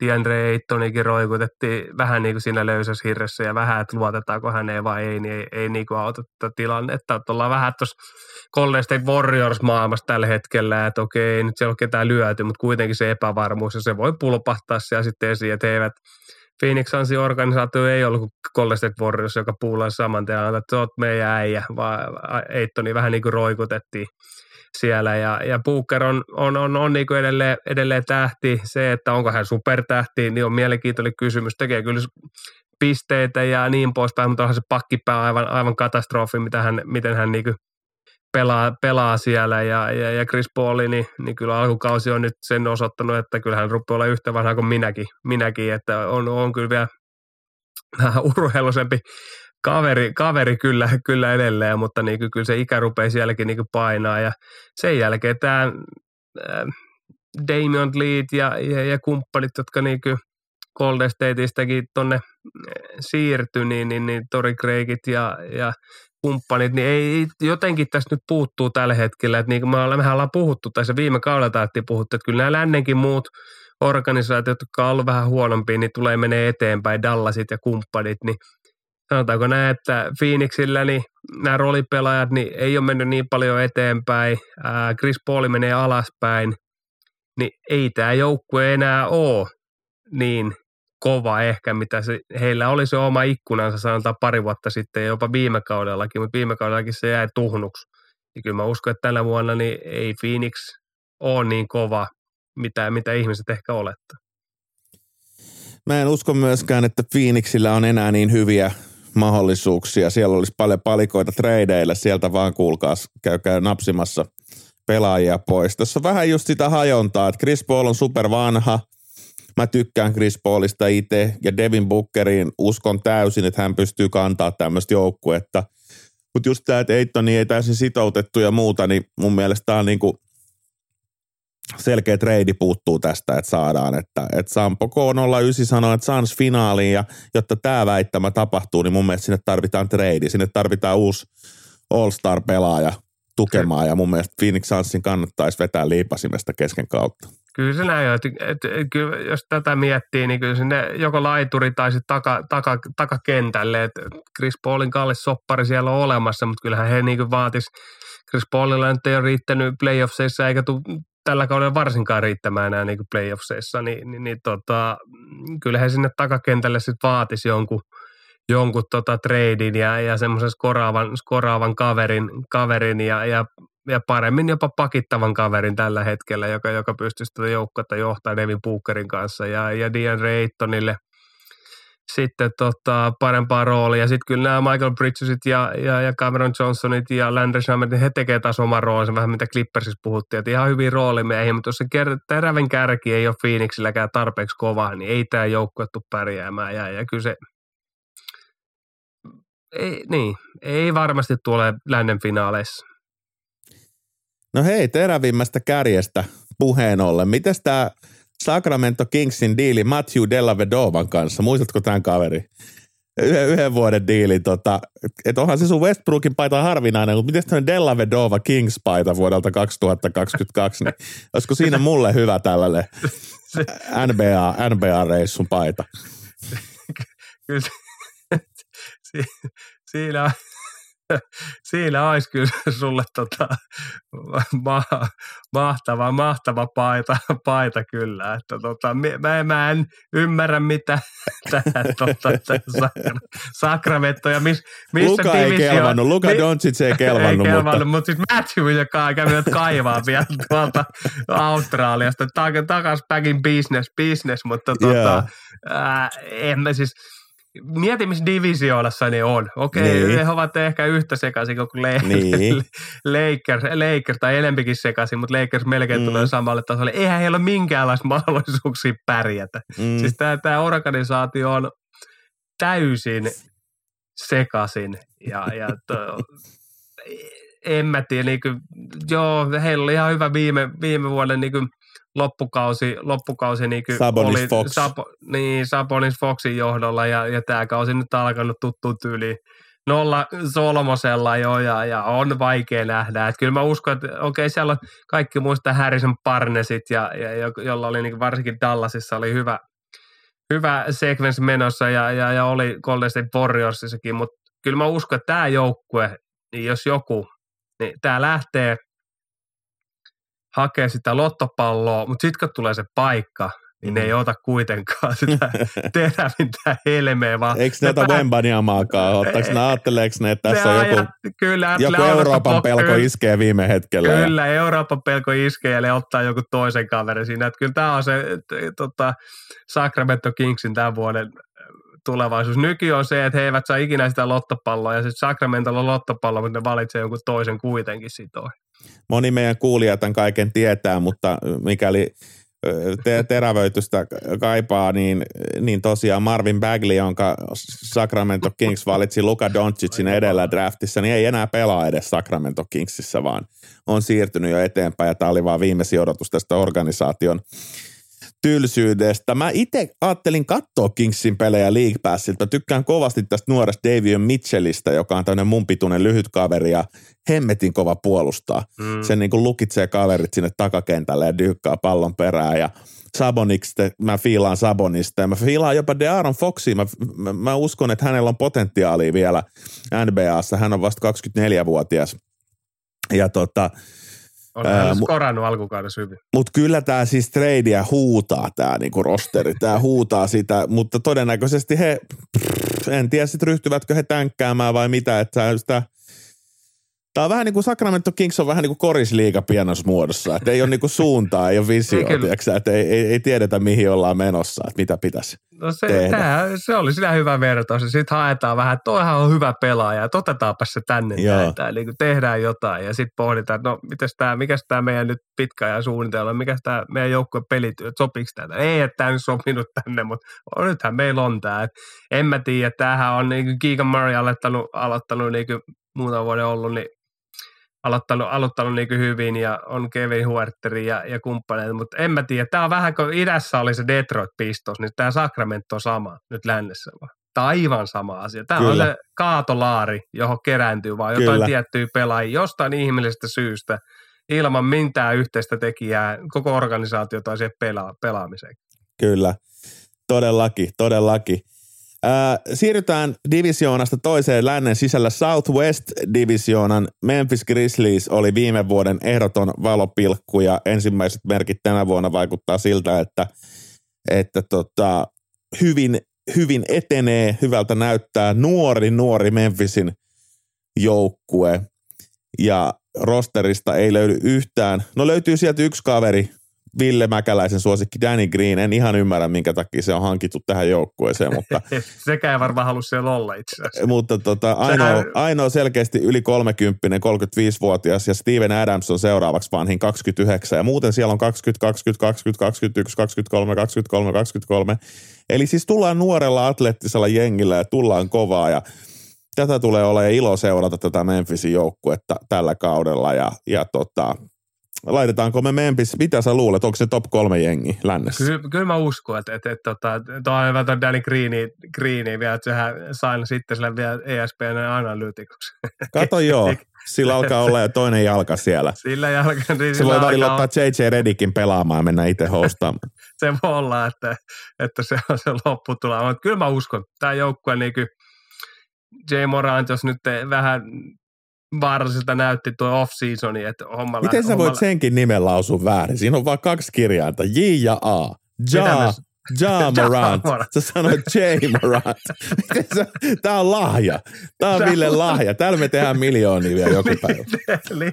DeAndre Aytonikin roikutettiin vähän niin kuin siinä löysässä hirressä ja vähän, että luotetaanko häneen vai ei, niin ei, ei niin kuin auta tätä tilannetta. Että ollaan vähän tuossa Golden State Warriors-maailmassa tällä hetkellä, että okei, nyt siellä on ketään lyöty, mutta kuitenkin se epävarmuus ja se voi pulpahtaa siellä sitten esiin, että eivät Phoenix Sunsin organisaatio ei ollut kuin Golden State Warriors, joka puulasi saman tien, että oot meidän äijä, vaan Eitoni vähän niin kuin roikutettiin siellä ja, ja Booker on, on, on, on niin kuin edelleen, edelleen tähti. Se, että onko hän supertähti, niin on mielenkiintoinen kysymys. Tekee kyllä pisteitä ja niin poispäin, mutta onhan se pakkipää aivan, aivan katastrofi, mitä hän, miten hän niin pelaa, pelaa siellä ja, ja, ja Chris Paul, niin, niin kyllä alkukausi on nyt sen osoittanut, että kyllä hän rupeaa olla yhtä vanha kuin minäkin, minäkin että on, on kyllä vielä vähän urheilusempi kaveri, kaveri kyllä, kyllä edelleen, mutta niin kyllä se ikä rupeaa sielläkin niin painaa ja sen jälkeen tämä äh, Damian ja, ja, ja kumppanit, jotka niin Golden Stateistäkin tuonne siirtyi, niin, niin, niin Tori Craigit ja, ja kumppanit, niin ei, jotenkin tässä nyt puuttuu tällä hetkellä, että niin kuin me ollaan, mehän ollaan puhuttu, se viime kaudella taidettiin puhuttu, että kyllä nämä lännenkin muut organisaatiot, jotka on ollut vähän huonompia, niin tulee menee eteenpäin, Dallasit ja kumppanit, niin sanotaanko näin, että Phoenixillä niin nämä roolipelaajat niin ei ole mennyt niin paljon eteenpäin, ää, Chris Paul menee alaspäin, niin ei tämä joukkue enää ole niin kova ehkä, mitä se, heillä oli se oma ikkunansa sanotaan pari vuotta sitten, jopa viime kaudellakin, mutta viime kaudellakin se jäi tuhnuksi. Ja kyllä mä uskon, että tänä vuonna niin ei Phoenix ole niin kova, mitä, mitä ihmiset ehkä olettaa. Mä en usko myöskään, että Phoenixillä on enää niin hyviä mahdollisuuksia. Siellä olisi paljon palikoita tradeille, sieltä vaan kuulkaas, käykää napsimassa pelaajia pois. Tässä on vähän just sitä hajontaa, että Chris Paul on super vanha. Mä tykkään Chris Paulista itse ja Devin Bookeriin uskon täysin, että hän pystyy kantaa tämmöistä joukkuetta. Mutta just tämä, että Eitoni ei täysin sitoutettu ja muuta, niin mun mielestä tämä on niinku selkeä treidi puuttuu tästä, että saadaan, että, että Sampo K09 sanoo, että Sans finaaliin ja jotta tämä väittämä tapahtuu, niin mun mielestä sinne tarvitaan treidi, sinne tarvitaan uusi All-Star-pelaaja tukemaan ja mun mielestä Phoenix Sunsin kannattaisi vetää liipasimesta kesken kautta. Kyllä se näin on, että, että, että jos tätä miettii, niin kyllä sinne joko laituri tai sitten taka, taka, takakentälle, että Chris Paulin kallis soppari siellä on olemassa, mutta kyllähän he niin vaatis Chris Paulilla nyt ei ole riittänyt playoffseissa eikä tällä kaudella varsinkaan riittämään enää niin playoffseissa, niin, niin, niin tota, kyllä he sinne takakentälle sitten vaatisi jonkun, jonkun tota treidin ja, ja semmoisen skoraavan, skoraavan kaverin, kaverin ja, ja, ja, paremmin jopa pakittavan kaverin tällä hetkellä, joka, joka pystyisi tätä joukkuetta johtamaan Devin Bookerin kanssa ja, ja Dian Reittonille – sitten tota, parempaa roolia. Sitten kyllä nämä Michael Bridgesit ja, ja, ja Cameron Johnsonit ja Landry Shamet, niin he tekevät taas oman roolinsa, vähän mitä Clippersissa puhuttiin, että ihan hyvin roolimiehiä, mutta jos se ker- terävän kärki ei ole Phoenixilläkään tarpeeksi kova, niin ei tämä joukkue tule pärjäämään. Ja, ja kyllä se, ei, niin, ei varmasti tule lännen finaaleissa. No hei, terävimmästä kärjestä puheen ollen. Miten tämä Sacramento Kingsin diili Matthew Della Vedovan kanssa. Muistatko tämän kaveri? Yhden, yhden vuoden diili. Tota, että onhan se sun Westbrookin paita harvinainen, mutta miten tämmöinen Della Vedova Kings-paita vuodelta 2022, niin olisiko siinä mulle hyvä tällainen NBA, NBA-reissun paita? Kyllä siinä, siinä olisi kyllä sulle tota, ma, mahtava, mahtava paita, paita kyllä. Että tota, mä, mä, en ymmärrä, mitä tähän tota, Sacramento ja mis, missä Luka ei kelvannut, Luka mi, Doncic ei kelvannut. Ei kelvannut, mutta, mutta siis Matthew, joka kävi kaivaa vielä tuolta Australiasta, tak, takas in business, business, mutta tota, yeah. ää, en mä siis – mieti, missä divisioonassa ne on. Okei, niin. ne ovat ehkä yhtä sekaisin kuin Le- niin. Lakers, Lakers, tai enempikin sekaisin, mutta Lakers melkein mm. tulee samalle tasolle. Eihän heillä ole minkäänlaista mahdollisuuksia pärjätä. Mm. Siis tämä organisaatio on täysin sekaisin ja, ja to, en mä tiedä, niin kuin, joo, heillä oli ihan hyvä viime, viime vuoden niin kuin, loppukausi, loppukausi niin kuin Sabonis oli, Fox. Sab, niin, Sabonis Foxin johdolla ja, ja tämä kausi nyt alkanut tuttuun tyyliin nolla Solmosella jo ja, ja on vaikea nähdä. Et kyllä mä uskon, että okei okay, siellä on kaikki muista Harrison Parnesit ja, ja jolla oli niin varsinkin Dallasissa oli hyvä, hyvä sequence menossa ja, ja, ja oli Golden State Warriorsissakin, mutta kyllä mä uskon, että tämä joukkue, niin jos joku, niin tämä lähtee – hakee sitä lottopalloa, mutta sitten kun tulee se paikka, niin ne ei ota kuitenkaan sitä terävintä helmeä. Vaan Eikö ne ota Wembaniamaakaan? Ottaako ne, ajatteleeko ne, että tässä on joku, kyllä, joku Euroopan pelko kyllä, iskee viime hetkellä? Kyllä, ja... Euroopan pelko iskee ja ne ottaa joku toisen kaverin siinä. Että kyllä tämä on se tota, Sacramento Kingsin tämän vuoden tulevaisuus. Nyky on se, että he eivät saa ikinä sitä lottopalloa ja sitten Sacramentolla on lottopallo, mutta ne valitsee jonkun toisen kuitenkin sitoin moni meidän kuulija tämän kaiken tietää, mutta mikäli te- terävöitystä kaipaa, niin, niin tosiaan Marvin Bagley, jonka Sacramento Kings valitsi Luka Doncicin edellä draftissa, niin ei enää pelaa edes Sacramento Kingsissa, vaan on siirtynyt jo eteenpäin. Ja tämä oli vaan viimeisin odotus tästä organisaation tylsyydestä. Mä itse ajattelin katsoa Kingsin pelejä League Passilta. Tykkään kovasti tästä nuoresta Davion Mitchellistä, joka on tämmöinen mun pituinen lyhyt kaveri ja hemmetin kova puolustaa. Mm. Se niin kuin lukitsee kaverit sinne takakentälle ja dyykkaa pallon perään ja Sabonista, mä fiilaan Sabonista ja mä fiilaan jopa DeAaron Foxia. Mä, mä, mä, uskon, että hänellä on potentiaalia vielä NBAssa. Hän on vasta 24-vuotias. Ja tota, on hän skorannut alkukaudessa hyvin. Mutta kyllä tämä siis tradeia huutaa tämä niinku rosteri. Tämä huutaa sitä, mutta todennäköisesti he, pff, en tiedä sitten ryhtyvätkö he tänkkäämään vai mitä, että sitä – Tämä on vähän niin kuin Sacramento Kings on vähän niin kuin korisliiga pienossa muodossa, että ei ole niin kuin suuntaa, ei ole visio, ei, että ei, ei, ei, tiedetä mihin ollaan menossa, että mitä pitäisi no se, tehdä. Tämä, se oli sitä hyvä vertaus sitten haetaan vähän, että toihan on hyvä pelaaja, että otetaanpa se tänne näin, niin tehdään jotain ja sitten pohditaan, että no mitäs tämä, mikä tämä meidän nyt pitkä ajan suunnitelma, mikä tämä meidän joukkueen pelityö, sopiiko tämä? Ei, että tämä nyt sopinut tänne, mutta nythän meillä on tämä. Et en mä tiedä, tämähän on niin kuin Keegan Murray aloittanut, aloittanut niin kuin muutaman vuoden ollut, niin aloittanut, aloittanut niin hyvin ja on Kevin Huerteri ja, ja kumppaneita, mutta en mä tiedä. Tämä on vähän kuin idässä oli se Detroit Pistos, niin tämä Sacramento on sama nyt lännessä vaan. Tämä on aivan sama asia. Tämä Kyllä. on se kaatolaari, johon kerääntyy vaan jotain Kyllä. tiettyä pelaajia jostain ihmisellisestä syystä ilman mitään yhteistä tekijää koko organisaatio tai siihen pela- pelaamiseen. Kyllä, todellakin, todellakin. Siirrytään divisioonasta toiseen lännen sisällä Southwest Divisioonan Memphis Grizzlies oli viime vuoden ehdoton valopilkku ja ensimmäiset merkit tänä vuonna vaikuttaa siltä, että, että tota, hyvin, hyvin etenee, hyvältä näyttää nuori, nuori Memphisin joukkue ja rosterista ei löydy yhtään. No löytyy sieltä yksi kaveri, Ville Mäkäläisen suosikki Danny Green. En ihan ymmärrä, minkä takia se on hankittu tähän joukkueeseen, mutta... Sekään ei varmaan halua siellä olla itse asiassa. Mutta tota, ainoa, ainoa selkeästi yli 30, 35-vuotias ja Steven Adams on seuraavaksi vanhin 29 ja muuten siellä on 20, 20, 20, 21, 23, 23, 23. Eli siis tullaan nuorella atleettisella jengillä ja tullaan kovaa ja tätä tulee olemaan ilo seurata tätä Memphisin joukkuetta tällä kaudella ja, ja tota, laitetaanko me Memphis, mitä sä luulet, onko se top kolme jengi lännessä? Kyllä, kyllä mä uskon, että, että, että, että tuo on hyvä tuon Danny Greeni, Greeni vielä, että sehän sain sitten sille vielä ESPN analyytikoksi. Kato joo, sillä alkaa olla jo toinen jalka siellä. Sillä jalka. Niin se voi välillä ottaa JJ Redikin pelaamaan ja mennä itse hostaamaan. se voi olla, että, että se on se lopputulema, mutta kyllä mä uskon, tämä joukkue niin kuin J. Morant, jos nyt vähän vaaralliselta näytti tuo off-seasoni, että homma Miten sä voit senkin nimen lausua väärin? Siinä on vain kaksi kirjainta, J ja A. Ja, Ja Morant. Sä sanoit J Morant. Tää on lahja. Tää on Ville lahja. Täällä me tehdään miljoonia vielä joku niin päivä. niin,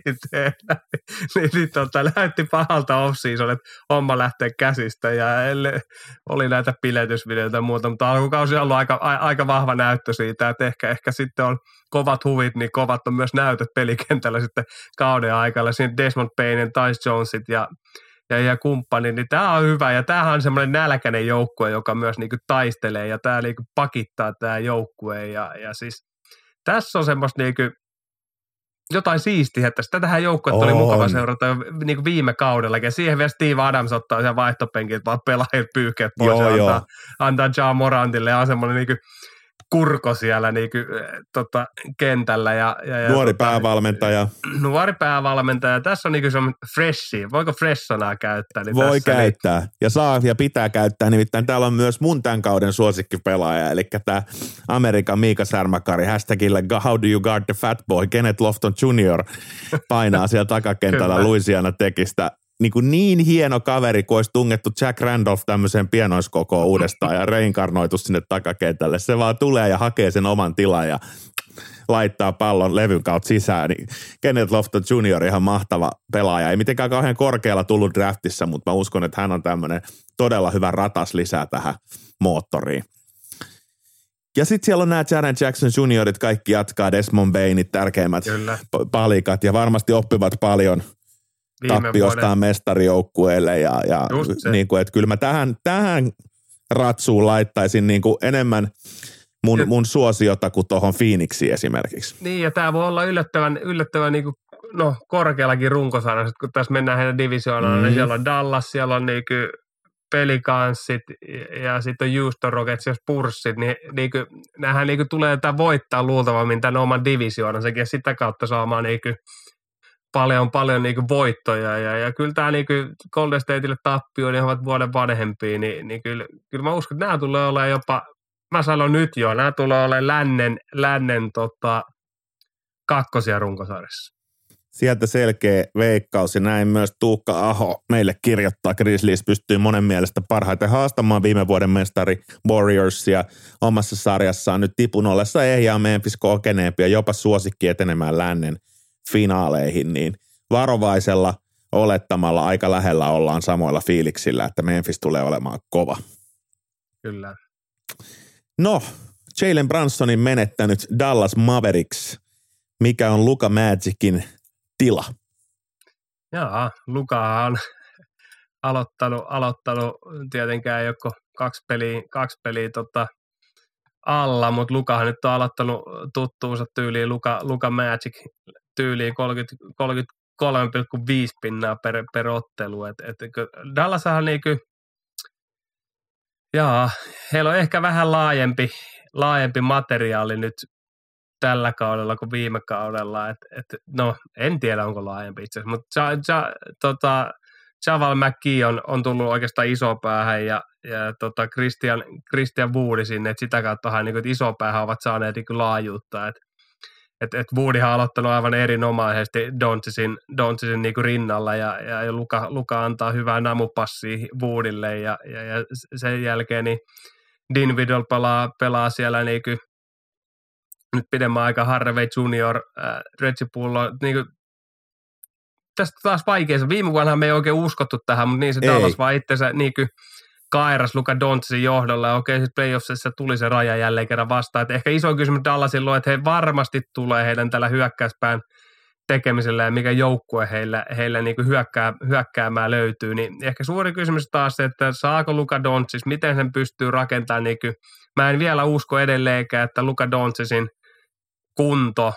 niin, niin tota, lähti pahalta off että homma lähtee käsistä ja elle, oli näitä piletysvideoita ja muuta, mutta alkukausi on ollut aika, a, aika vahva näyttö siitä, että ehkä, ehkä sitten on kovat huvit, niin kovat on myös näytöt pelikentällä sitten kauden aikana. Siinä Desmond Payne, Tyce Jonesit ja ja, ja kumppani, niin tämä on hyvä. Ja tämähän on semmoinen nälkäinen joukkue, joka myös niinku taistelee ja tämä niinku pakittaa tämä joukkue. Ja, ja siis tässä on semmoista niinku, jotain siistiä, että tätähän joukkuetta oli mukava seurata niin kuin viime kaudella. Ja siihen vielä Steve Adams ottaa sen vaihtopenkit, vaan pelaajat pyyhkeet pois joo, ja antaa, antaa Ja Morantille ja on semmoinen niin kuin, kurko siellä niin kuin, tota, kentällä. Ja, ja, ja nuori tota, päävalmentaja. Nuori päävalmentaja. Tässä on niin kuin freshi. Voiko fresh-sanaa käyttää? Niin Voi tässä, käyttää. Niin... Ja saa ja pitää käyttää. Nimittäin täällä on myös mun tämän kauden suosikkipelaaja. Eli tämä Amerikan Miika Särmäkari hashtagillä How do you guard the fat boy? Kenneth Lofton Jr. painaa siellä takakentällä Louisiana tekistä niin, kuin niin hieno kaveri, kun olisi tungettu Jack Randolph tämmöiseen pienoiskokoon uudestaan ja reinkarnoitu sinne takakentälle. Se vaan tulee ja hakee sen oman tilan ja laittaa pallon levyn kautta sisään. Niin Kenneth Lofton Jr. ihan mahtava pelaaja. Ei mitenkään kauhean korkealla tullut draftissa, mutta mä uskon, että hän on tämmöinen todella hyvä ratas lisää tähän moottoriin. Ja sitten siellä on nämä Jaren Jackson juniorit, kaikki jatkaa Desmond Bainit, tärkeimmät Kyllä. palikat ja varmasti oppivat paljon – tappiostaan mestarijoukkueelle ja, ja niin kuin, että kyllä mä tähän, tähän ratsuun laittaisin niin kuin enemmän mun, mun suosiota kuin tuohon Phoenixiin esimerkiksi. Niin ja tämä voi olla yllättävän, yllättävän niin kuin, no, korkeallakin runkosarjassa, kun tässä mennään heidän divisioonaan, niin mm. niin siellä on Dallas, siellä on niin kuin pelikanssit ja sitten on Houston Rockets ja Spurssit, niin, niin kuin, nämähän niin kuin tulee tätä voittaa luultavammin tämän oman divisioonansa ja sitä kautta saamaan niin kuin, paljon, paljon niin kuin voittoja. Ja, ja kyllä tämä niin kuin Golden Stateille tappio, niin ovat vuoden vanhempia, niin, niin kyllä, kyllä mä uskon, että nämä tulee olemaan jopa, mä sanon nyt jo, nämä tulee olemaan lännen, lännen tota, kakkosia runkosarjassa. Sieltä selkeä veikkaus ja näin myös Tuukka Aho meille kirjoittaa. Grizzlies pystyy monen mielestä parhaiten haastamaan viime vuoden mestari Warriorsia omassa sarjassaan nyt tipun ollessa ehjää Memphis kokeneempi ja jopa suosikki etenemään lännen – finaaleihin, niin varovaisella olettamalla aika lähellä ollaan samoilla fiiliksillä, että Memphis tulee olemaan kova. Kyllä. No, Jalen Bransonin menettänyt Dallas Mavericks. Mikä on Luka Magicin tila? Joo, Luka on aloittanut, aloittanut tietenkään joko kaksi peliä, kaksi peliä tota, alla, mutta Lukahan nyt on aloittanut tuttuunsa tyyliin Luka, Luka Magic tyyliin 33,5 pinnaa per, per ottelu. Et, et, Dallashan niinku, jaa, heillä on ehkä vähän laajempi, laajempi materiaali nyt tällä kaudella kuin viime kaudella. Et, et, no, en tiedä onko laajempi itse asiassa, mutta ja, ja, tota, Javal McKee on, on tullut oikeastaan iso päähän ja, ja tota Christian, Christian Woodi sinne, että sitä kautta niin kuin, iso päähän ovat saaneet niin laajuutta. Että et, et Woodyhan on aloittanut aivan erinomaisesti Doncicin, Doncicin niin rinnalla ja, ja, ja Luka, Luka, antaa hyvää namupassia Woodille ja, ja, ja sen jälkeen niin Dinvidal pelaa, pelaa siellä niin kuin, nyt pidemmän aika Harvey Junior, äh, Reggie Pullo, niin kuin, tästä taas vaikea. Viime vuonna me ei oikein uskottu tähän, mutta niin se Dallas vaan itsensä niin kuin, kairas Luka Dontsin johdolla. Ja okei, sitten playoffsissa tuli se raja jälleen kerran vastaan. Et ehkä iso kysymys Dallasilla on, että he varmasti tulee heidän tällä hyökkäyspään tekemisellä ja mikä joukkue heillä, heillä niin hyökkää, hyökkäämään löytyy. Niin ehkä suuri kysymys taas se, että saako Luka Dontsis, miten sen pystyy rakentamaan. Niin kuin, mä en vielä usko edelleenkään, että Luka Dontsisin kunto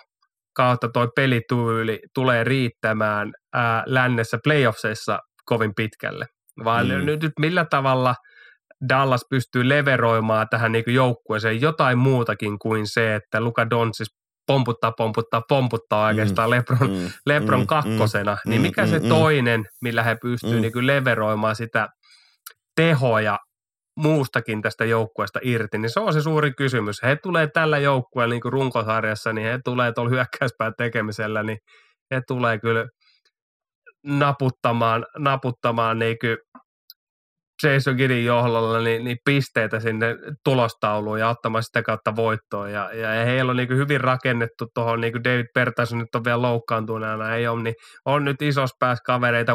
kautta toi pelityyli tulee riittämään ää, lännessä playoffseissa kovin pitkälle. Vaan mm. nyt, nyt millä tavalla Dallas pystyy leveroimaan tähän niin joukkueeseen? Jotain muutakin kuin se, että Luka Doncic pomputtaa, pomputtaa, pomputtaa oikeastaan mm, Lebron, mm, Lebron mm, kakkosena, mm, niin mikä mm, se mm, toinen, millä he pystyvät mm. niin leveroimaan sitä tehoja muustakin tästä joukkueesta irti, niin se on se suuri kysymys. He tulee tällä joukkueella niin runkosarjassa, niin he tulee tuolla hyökkäyspään tekemisellä, niin he tulee kyllä naputtamaan, naputtamaan niin kuin Jason Gidin johdolla niin, niin pisteitä sinne tulostauluun ja ottamaan sitä kautta voittoa. Ja, ja heillä on niin hyvin rakennettu tuohon, niin kuin David Pertas nyt on vielä loukkaantuneena, ei ole, niin on nyt isossa päässä kavereita,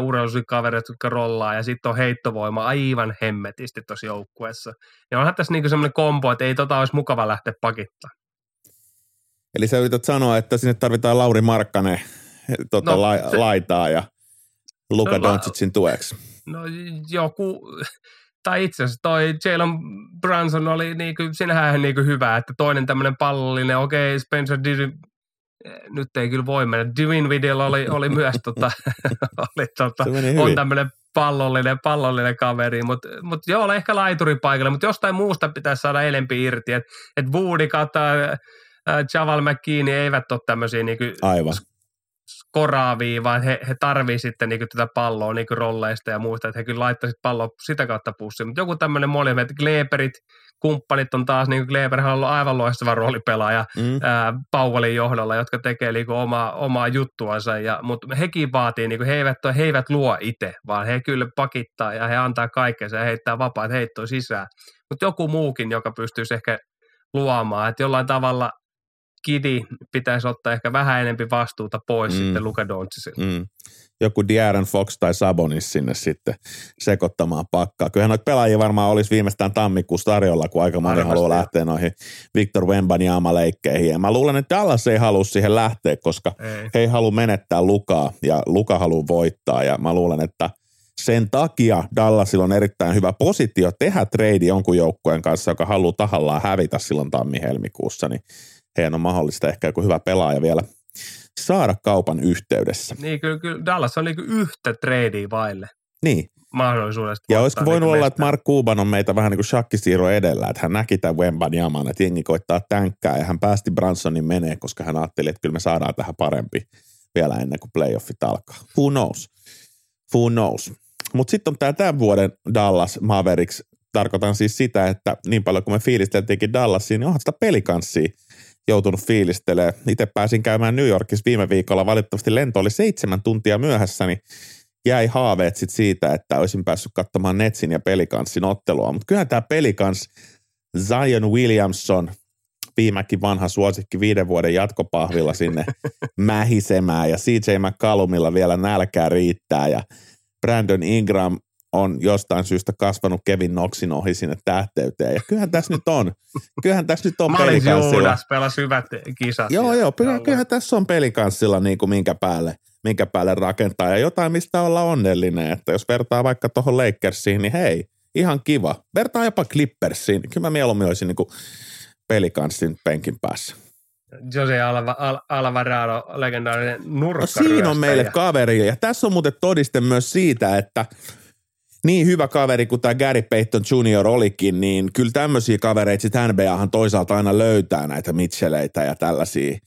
kavereita, jotka rollaa, ja sitten on heittovoima aivan hemmetisti tuossa joukkueessa. Ja onhan tässä niin semmoinen kombo, että ei tota olisi mukava lähteä pakittaa. Eli sä yrität sanoa, että sinne tarvitaan Lauri Markkanen tota, no, la, se, laitaa ja Luka no, Doncicin tueksi. No joku, tai itse asiassa toi Jalen Brunson oli niinku, sinähän niinku hyvä, että toinen tämmöinen pallollinen, okei, okay, Spencer Diddy, nyt ei kyllä voi mennä. Divin videolla oli, oli myös tota, oli tota, on tämmöinen pallollinen, pallollinen kaveri, mutta mut joo, ehkä laiturin paikalle, mutta jostain muusta pitäisi saada enempi irti, että et Woody kautta äh, Javal McKean eivät ole tämmöisiä niinku Aivan koraavia, vaan he, he tarvii sitten niin tätä palloa niin rolleista ja muista, että he kyllä laittaisivat palloa sitä kautta pussiin. Mutta joku tämmöinen moli, että Gleberit, kumppanit on taas, niin Gleberhan on ollut aivan loistava roolipelaaja mm. ää, Powellin johdolla, jotka tekee niin omaa, omaa juttuansa, ja, mutta hekin vaatii, niin kuin, he, eivät, he eivät luo itse, vaan he kyllä pakittaa ja he antaa kaikkensa ja heittää vapaat heittoa sisään. Mutta joku muukin, joka pystyisi ehkä luomaan, että jollain tavalla Kidi pitäisi ottaa ehkä vähän enempi vastuuta pois mm. sitten Luka Doncicilta. Mm. Joku Diaran Fox tai Sabonis sinne sitten sekoittamaan pakkaa. Kyllähän noita pelaajia varmaan olisi viimeistään tammikuussa tarjolla, kun aika moni haluaa lähteä noihin Victor Wembanyama leikkeihin. Ja mä luulen, että Dallas ei halua siihen lähteä, koska ei. he ei halua menettää Lukaa ja Luka haluaa voittaa. Ja mä luulen, että sen takia Dallasilla on erittäin hyvä positio tehdä trade jonkun joukkueen kanssa, joka haluaa tahallaan hävitä silloin tammi-helmikuussa. Niin heidän on mahdollista ehkä joku hyvä pelaaja vielä saada kaupan yhteydessä. Niin, kyllä, kyllä Dallas on niin yhtä tradea vaille. Niin. Mahdollisuudesta. Ja olisiko voinut niin olla, että Mark Cuban on meitä vähän niin kuin shakkisiiro edellä, että hän näki tämän Wemban jaman, että jengi koittaa tänkkää ja hän päästi Bransonin menee, koska hän ajatteli, että kyllä me saadaan tähän parempi vielä ennen kuin playoffit alkaa. Who knows? Who knows? Mutta sitten on tämä tämän vuoden Dallas Mavericks. Tarkoitan siis sitä, että niin paljon kuin me fiilisteltiinkin Dallasiin, niin onhan sitä pelikanssia joutunut fiilistelemään. Itse pääsin käymään New Yorkissa viime viikolla. Valitettavasti lento oli seitsemän tuntia myöhässä, niin jäi haaveet sit siitä, että olisin päässyt katsomaan Netsin ja Pelikanssin ottelua. Mutta kyllä tämä Pelikans, Zion Williamson, viimekin vanha suosikki viiden vuoden jatkopahvilla sinne mähisemään ja CJ McCallumilla vielä nälkää riittää ja Brandon Ingram on jostain syystä kasvanut Kevin Knoxin ohi sinne tähteyteen. Ja kyllähän tässä nyt on. Kyllähän tässä nyt on pelikanssilla. pelasi hyvät kisat. Joo, joo. Kyllähän, kyllähän tässä on pelikanssilla niin kuin minkä päälle, minkä päälle rakentaa. Ja jotain, mistä olla onnellinen. Että jos vertaa vaikka tuohon Lakersiin, niin hei, ihan kiva. Vertaa jopa Clippersiin. Kyllä mä mieluummin olisin niin kuin pelikanssin penkin päässä. Jose Alva, Al, Alvarado, legendaarinen nurkka. No siinä on meille kaveri. Ja tässä on muuten todiste myös siitä, että – niin hyvä kaveri kuin tämä Gary Payton Jr. olikin, niin kyllä tämmöisiä kavereita sitten NBAhan toisaalta aina löytää näitä Mitchelleitä ja tällaisia,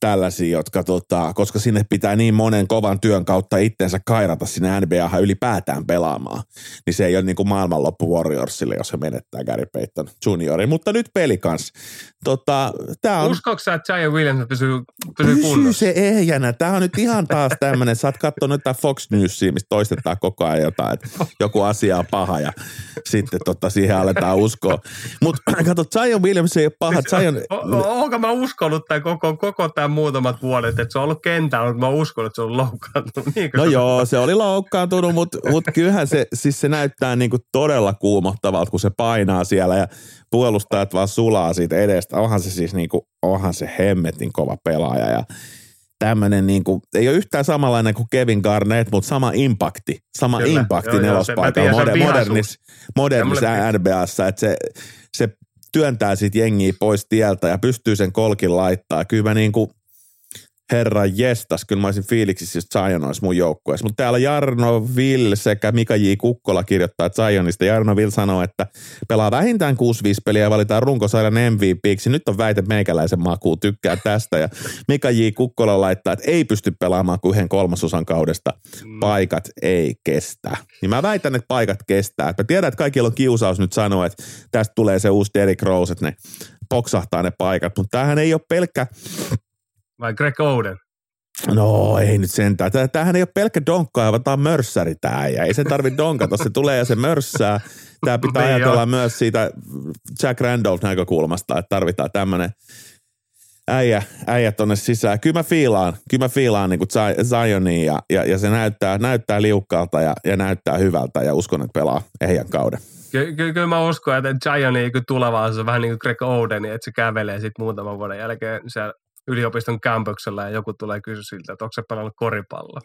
tällaisia, jotka tota, koska sinne pitää niin monen kovan työn kautta itsensä kairata sinne NBA ylipäätään pelaamaan, niin se ei ole niin kuin maailmanloppu Warriorsille, jos he menettää Gary Payton juniorin. Mutta nyt peli kanssa. Tota, tää on... Uskoiko sä, että Jaya Williams pysyy, pysyy Pysy kunnossa? se ehjänä. Tämä on nyt ihan taas tämmöinen, sä oot katsonut jotain Fox Newsia, mistä toistetaan koko ajan jotain, että joku asia on paha ja sitten tota, siihen aletaan uskoa. Mutta kato, Zion Williams ei ole paha. Zion, O- o- Onko mä uskonut tämän koko, koko tämän muutamat vuodet, että se on ollut kentällä, mutta mä uskon, että se on loukkaantunut. Niinkö No se- joo, se oli loukkaantunut, mutta mut kyllähän se, siis se näyttää niinku todella kuumottavalta, kun se painaa siellä ja puolustajat vaan sulaa siitä edestä. Onhan se siis niinku, onhan se hemmetin kova pelaaja ja tämmöinen niinku, ei ole yhtään samanlainen kuin Kevin Garnett, mutta sama impakti, sama Kyllä, impakti joo, nelospaikalla on moder, vihaisuus. modernis, NBAssa, että se, se työntää siitä jengiä pois tieltä ja pystyy sen kolkin laittaa. Kyllä mä niinku, herra jestas, kyllä mä olisin fiiliksissä, jos Zion olisi mun joukkueessa. Mutta täällä Jarno Vill sekä Mika J. Kukkola kirjoittaa Zionista. Jarno Vill sanoo, että pelaa vähintään 6-5 peliä ja valitaan runkosarjan MVPiksi. Nyt on väite meikäläisen makuun, tykkää tästä. Ja Mika J. Kukkola laittaa, että ei pysty pelaamaan kuin yhden kolmasosan kaudesta. Mm. Paikat ei kestä. Niin mä väitän, että paikat kestää. Mä tiedän, että kaikilla on kiusaus nyt sanoa, että tästä tulee se uusi Derrick Rose, että ne poksahtaa ne paikat. Mutta tämähän ei ole pelkkä Vai Greg Oden? No ei nyt sentään. Tää- Tämähän ei ole pelkkä donkkaa, vaan tämä on mörssäri tää ja ei se tarvi donkata. Se tulee ja se mörssää. Tämä pitää Niin ajatella myös siitä Jack Randolph näkökulmasta, että tarvitaan tämmöinen äijä, äijä tonne sisään. Kyllä mä fiilaan, kyllä mä fiilaan niin Zionia ja, ja, ja, se näyttää, näyttää liukkaalta ja, ja näyttää hyvältä ja uskon, että pelaa ehjän kauden. Ky- ky- kyllä mä uskon, että Giant niin tulevaisuus on vähän niin kuin Greg Oden, että se kävelee sitten muutaman vuoden jälkeen siellä yliopiston campuksella ja joku tulee kysyä siltä, että onko se pelannut koripalloa.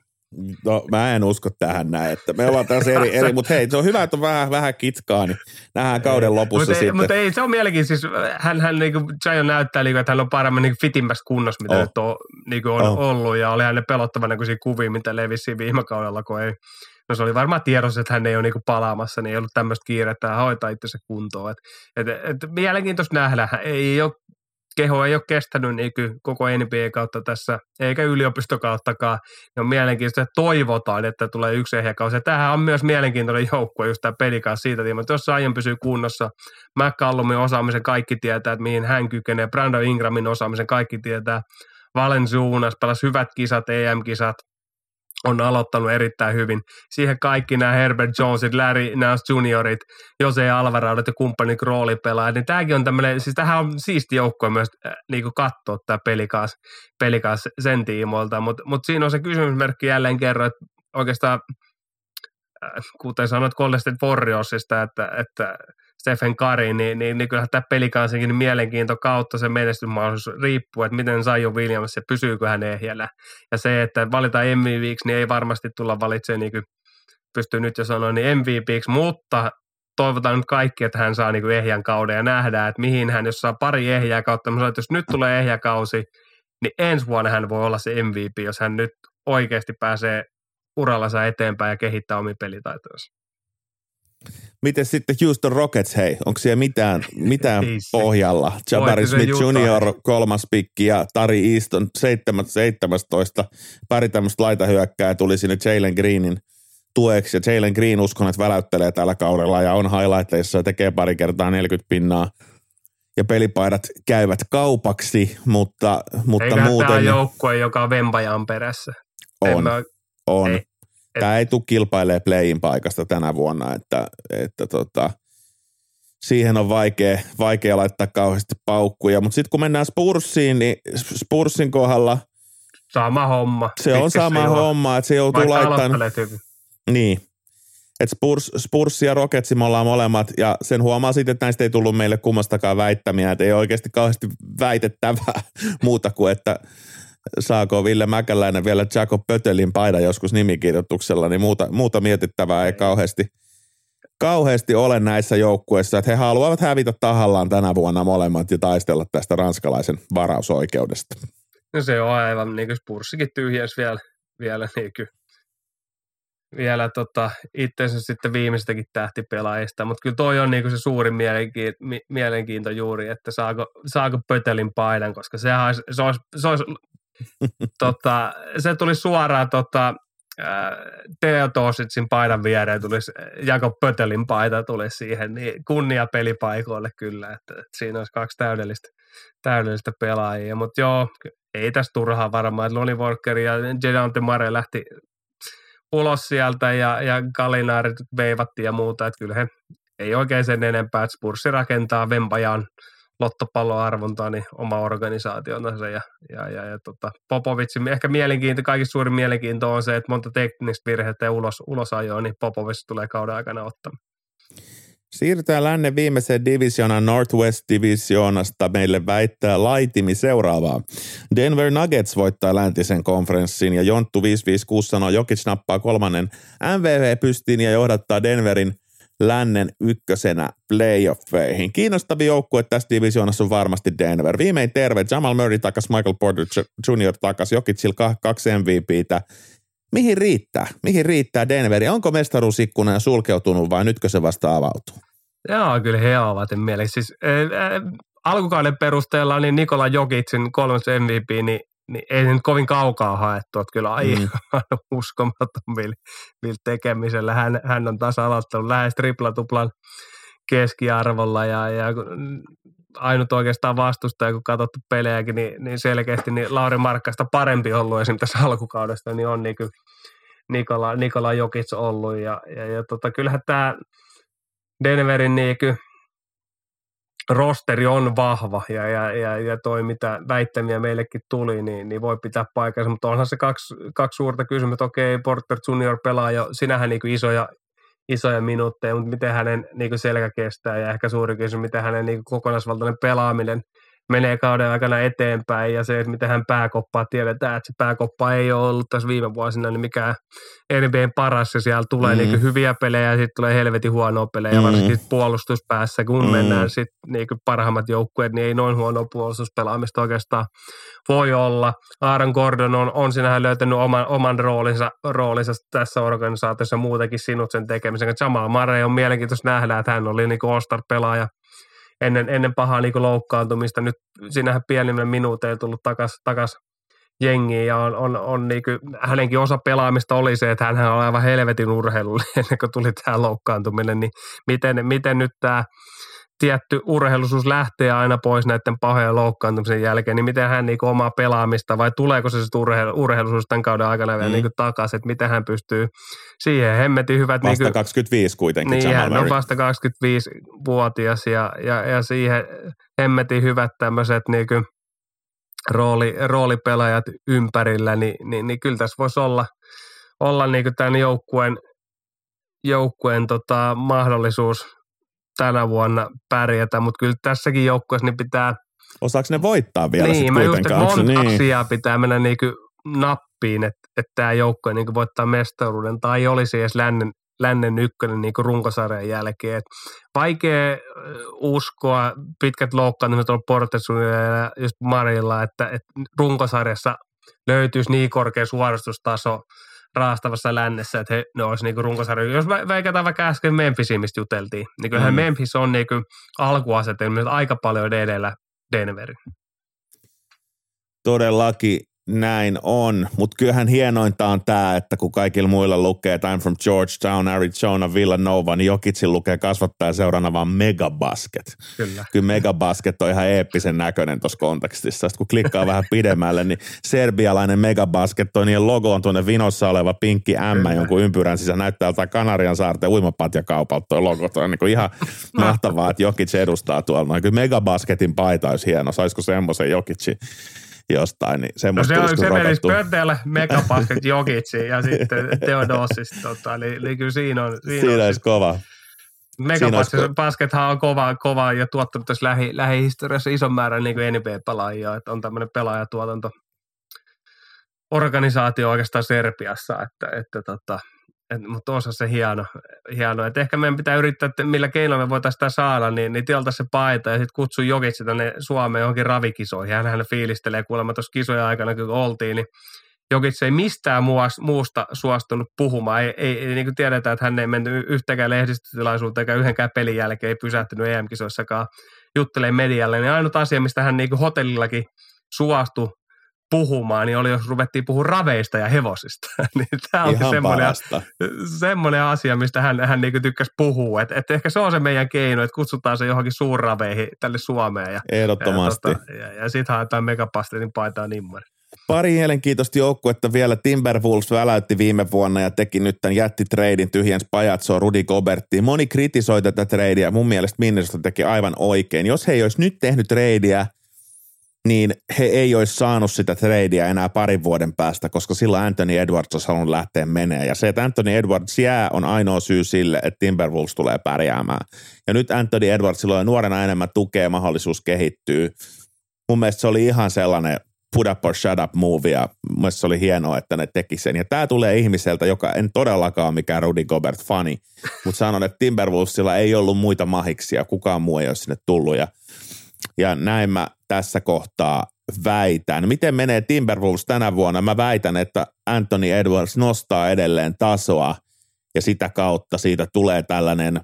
No mä en usko tähän näin, että me ollaan tässä eri, eri mutta hei, se on hyvä, että on vähän, vähän kitkaa, niin nähdään kauden lopussa Mutta ei, sitten. mutta ei, se on mielenkiintoista. Siis hän, hän niin kuin Giant näyttää, niin kuin, että hän on paremmin niin fitimmässä kunnossa, mitä Oh. nyt on, niin kuin on Oh. ollut. Ja oli hänen pelottavan näköisiä kuvia, mitä levisi viime kaudella, kun ei No se oli varmaan tiedossa, että hän ei ole niinku palaamassa, niin ei ollut tämmöistä kiirettä ja hoitaa itsensä kuntoon. Et, et, et, mielenkiintoista nähdä. Ei ole, keho ei ole kestänyt niinku koko NBA kautta tässä, eikä yliopistokauttakaan. Ne on mielenkiintoista, että toivotaan, että tulee yksi ehjäkausi. Ja tämähän on myös mielenkiintoinen joukkue, just tämä pelikaan siitä tiimoilta. että Jos aion pysyy kunnossa, McCallumin osaamisen kaikki tietää, että mihin hän kykenee. Brandon Ingramin osaamisen kaikki tietää. Valenzuunas pelasi hyvät kisat, EM-kisat, on aloittanut erittäin hyvin. Siihen kaikki nämä Herbert Jonesit, Larry Nance juniorit, Jose Alvarado ja kumppanit roolipelaajat, niin tämäkin on tämmöinen, siis tämähän on siisti joukkue myös äh, niin katsoa tämä pelikaas, pelikaas sen tiimoilta, mutta mut siinä on se kysymysmerkki jälleen kerran, että oikeastaan äh, kuten sanoit Golden State Warriorsista, että, että Stephen Curry, niin, niin, niin kyllähän tämä pelikansinkin niin mielenkiinto kautta se menestysmahdollisuus riippuu, että miten Zion Williams ja pysyykö hän ehjällä. Ja se, että valitaan MVPiksi, niin ei varmasti tulla valitsemaan, niin kuin pystyy nyt jo sanoa, niin MVPiksi, mutta toivotaan nyt kaikki, että hän saa niin ehjän kauden ja nähdään, että mihin hän, jos saa pari ehjää kautta, mä sanoin, että jos nyt tulee ehjäkausi, niin ensi vuonna hän voi olla se MVP, jos hän nyt oikeasti pääsee urallansa eteenpäin ja kehittää omia pelitaitoja. Miten sitten Houston Rockets, hei, onko siellä mitään, mitään pohjalla? Jabari Smith. Jr. kolmas pikki ja Tari Easton 7, 17. Pari tämmöistä laitahyökkää tuli sinne Jalen Greenin tueksi ja Jalen Green uskon, että väläyttelee tällä kaudella ja on highlighteissa ja tekee pari kertaa 40 pinnaa ja pelipaidat käyvät kaupaksi, mutta, mutta Eikä tämä muuten on joukkue, joka on vempajan perässä. En on, mä- on. ei, Tämä ei tule kilpailemaan playin paikasta tänä vuonna, että, että tota, siihen on vaikea, vaikea laittaa kauheasti paukkuja. Mutta sitten kun mennään Spursiin, niin Spursin kohdalla Sama homma. se on sama juoksussa. homma, että se joutuu laittamaan. Niin. Et Spurs, Spurs ja Rocketsi me ollaan molemmat, ja sen huomaa sitten, että näistä ei tullut meille kummastakaan väittämiä, että ei oikeasti kauheasti väitettävää muuta kuin, että saako Ville Mäkäläinen vielä Jacob Pötelin paidan joskus nimikirjoituksella, niin muuta, muuta mietittävää ei kauheasti, kauheasti ole näissä joukkueissa, että he haluavat hävitä tahallaan tänä vuonna molemmat ja taistella tästä ranskalaisen varausoikeudesta. No se on aivan niin kuin Spurssikin tyhjäs vielä, vielä niin kuin, vielä tota, itsensä sitten viimeistäkin tähtipelaajista, mutta kyllä toi on niin kuin se suurin mielenkiinto, mielenkiinto juuri, että saako, saako Pötelin paidan, koska sehän olisi, se olisi, se olisi tota, se tuli suoraan tota, Teo Tositsin paidan viereen tulisi, Jakob Pötelin paita tuli siihen, niin kunnia pelipaikoille kyllä, että, että siinä olisi kaksi täydellistä, täydellistä pelaajia, mutta joo, ei tässä turhaa varmaan, että Lonnie Walker ja Jedante Mare lähti ulos sieltä ja, ja Galinaarit veivattiin ja muuta, että kyllä he ei oikein sen enempää, että Spurssi rakentaa Vempajan lottopalloarvontaa, niin oma organisaationsa ja, ja, ja, ja tota, Popovitsin ehkä mielenkiinto, kaikista suurin mielenkiinto on se, että monta teknistä virhettä ulos, ulos ajoa, niin Popovits tulee kauden aikana ottamaan. Siirrytään lännen viimeiseen divisioonan Northwest Divisionasta. Meille väittää Laitimi seuraavaa. Denver Nuggets voittaa läntisen konferenssin ja Jonttu 556 sanoo, Jokic nappaa kolmannen MVV pystiin ja johdattaa Denverin lännen ykkösenä playoffeihin. Kiinnostavia joukkue tässä divisioonassa on varmasti Denver. Viimein terve, Jamal Murray takas, Michael Porter Jr. takas, Jokicilla kaksi MVPtä. Mihin riittää? Mihin riittää Denveri? Onko mestaruusikkuna sulkeutunut vai nytkö se vasta avautuu? Joo, kyllä he ovat mielestä. Siis, äh, alkukauden perusteella niin Nikola Jokicin kolmas MVP, niin niin ei nyt kovin kaukaa haettu, että kyllä aivan mm. uskomaton millä, millä tekemisellä. Hän, hän on taas aloittanut lähes triplatuplan keskiarvolla ja, ja ainut oikeastaan vastustaja, kun katsottu pelejäkin, niin, niin selkeästi niin Lauri Markkasta parempi ollut esimerkiksi tässä alkukaudesta, niin on niin Nikola, Nikola Jokic ollut. Ja, ja, ja tota, kyllähän tämä Denverin niin rosteri on vahva ja, ja, ja, ja toi mitä väittämiä meillekin tuli, niin, niin voi pitää paikkansa, mutta onhan se kaksi, kaksi suurta kysymystä, okei Porter Junior pelaa jo, sinähän niin isoja, isoja minuutteja, mutta miten hänen niin selkä kestää? Ja ehkä suuri kysymys, miten hänen niin kokonaisvaltainen pelaaminen – menee kauden aikana eteenpäin ja se, että miten hän pääkoppaa, tiedetään, että se pääkoppa ei ole ollut tässä viime vuosina niin mikään NBAn paras ja siellä tulee mm. niin hyviä pelejä ja sitten tulee helvetin huonoa pelejä, mm. varsinkin puolustuspäässä, kun mm. mennään sitten niin parhaimmat joukkueet, niin ei noin huono puolustuspelaamista oikeastaan voi olla. Aaron Gordon on, on sinähän löytänyt oman, oman roolinsa, roolinsa tässä organisaatiossa muutenkin sinut sen tekemisen. Jamal Murray on mielenkiintoista nähdä, että hän oli niin All-Star-pelaaja ennen, ennen pahaa niin loukkaantumista. Nyt sinähän pienimmillä minuuteilla tullut takaisin takas jengiin ja on, on, on niin kuin, hänenkin osa pelaamista oli se, että hän on aivan helvetin urheilu ennen kuin tuli tämä loukkaantuminen, niin miten, miten nyt tämä tietty urheilusuus lähtee aina pois näiden pahojen loukkaantumisen jälkeen, niin miten hän niin omaa pelaamista vai tuleeko se sitten urheilu, urheilusuus tämän kauden aikana vielä mm. niin takaisin, että miten hän pystyy siihen hemmetin hyvät. Vasta niin kuin, 25 kuitenkin. Niin, hän on vasta 25-vuotias ja, ja, ja siihen hemmetin hyvät tämmöiset niin kuin rooli, roolipelaajat ympärillä, niin, niin, niin kyllä tässä voisi olla, olla niin kuin tämän joukkueen, joukkueen tota, mahdollisuus tänä vuonna pärjätä, mutta kyllä tässäkin joukkueessa niin pitää... Osaako ne voittaa vielä niin, mä just, että monta niin. asiaa pitää mennä niin kuin nappiin, että, että tämä joukkue niin voittaa mestaruuden tai olisi edes lännen, lännen ykkönen niin kuin runkosarjan jälkeen. Et vaikea uskoa, pitkät loukkaantumiset on Portesunilla ja just Marilla, että, että runkosarjassa löytyisi niin korkea suoristustaso – raastavassa lännessä, että he, ne olisi niinku runkosarja. Jos väikätään vaikka äsken Memphisiin, mistä juteltiin, niin kyllähän mm. Memphis on niinku alkuasetelmissa aika paljon edellä Denverin. Todellakin näin on, mutta kyllähän hienointa on tämä, että kun kaikilla muilla lukee Time from Georgetown, Arizona, Villanova, niin Jokitsin lukee kasvattaa seurana vaan Megabasket. Kyllä. Kyllä Megabasket on ihan eeppisen näköinen tuossa kontekstissa. Sitten kun klikkaa vähän pidemmälle, niin serbialainen Megabasket, toi niiden logo on tuonne vinossa oleva pinkki M, Kyllä. jonkun ympyrän sisään näyttää jotain Kanarian saarten uimapatjakaupalta toi logo. Toi on niin ihan mahtavaa, että Jokic edustaa tuolla. Kyllä Megabasketin paita olisi hieno. Saisiko semmoisen Jokitsi jostain, niin semmoista no se, on, se menisi Pöntteelle Megapasket Jokitsiin ja sitten Theodosis, tota, eli, eli kyllä siinä on. Siinä, siinä on, olisi kova. Megabaskethan on kova, kova ja tuottanut tässä lähi, lähihistoriassa ison määrän niin kuin NBA-pelaajia, että on tämmöinen pelaajatuotanto organisaatio oikeastaan Serbiassa, että, että tota, mutta on se hieno, hieno. Et ehkä meidän pitää yrittää, että millä keinoin me voitaisiin sitä saada, niin, niin tieltä se paita ja sitten kutsu Jokitsi tänne Suomeen johonkin ravikisoihin. Hän, fiilistelee kuulemma tuossa kisojen aikana, kun oltiin, niin Jokits ei mistään muusta suostunut puhumaan. Ei, ei, ei niin kuin tiedetään, että hän ei mennyt yhtäkään lehdistötilaisuuteen eikä yhdenkään pelin jälkeen, ei pysähtynyt EM-kisoissakaan juttelee medialle. Niin ainut asia, mistä hän niin kuin hotellillakin suostui puhumaan, niin oli jos ruvettiin puhua raveista ja hevosista. niin tämä on Ihan semmoinen, parasta. semmoinen asia, mistä hän, hän niin tykkäsi puhua. Et, et ehkä se on se meidän keino, että kutsutaan se johonkin suurraveihin tälle Suomeen. Ja, Ehdottomasti. ja, tota, ja, ja sitten haetaan megapastetin paitaa nimmari. Pari mielenkiintoista joukkuetta vielä. Timberwolves väläytti viime vuonna ja teki nyt tämän jättitreidin tyhjens pajatsoa Rudi Goberttiin. Moni kritisoi tätä treidiä. Mun mielestä Minnesota teki aivan oikein. Jos he ei olisi nyt tehnyt treidiä, niin he ei olisi saanut sitä treidiä enää parin vuoden päästä, koska silloin Anthony Edwards olisi halunnut lähteä menee. Ja se, että Anthony Edwards jää, on ainoa syy sille, että Timberwolves tulee pärjäämään. Ja nyt Anthony Edwardsilla on nuorena enemmän tukea, mahdollisuus kehittyy. Mun mielestä se oli ihan sellainen put up or shut up move ja mun mielestä se oli hienoa, että ne teki sen. Ja tämä tulee ihmiseltä, joka en todellakaan mikään Rudy Gobert fani, mutta sanon, että Timberwolvesilla ei ollut muita mahiksia, kukaan muu ei ole sinne tullut ja, ja näin mä tässä kohtaa väitän. Miten menee Timberwolves tänä vuonna? Mä väitän, että Anthony Edwards nostaa edelleen tasoa ja sitä kautta siitä tulee tällainen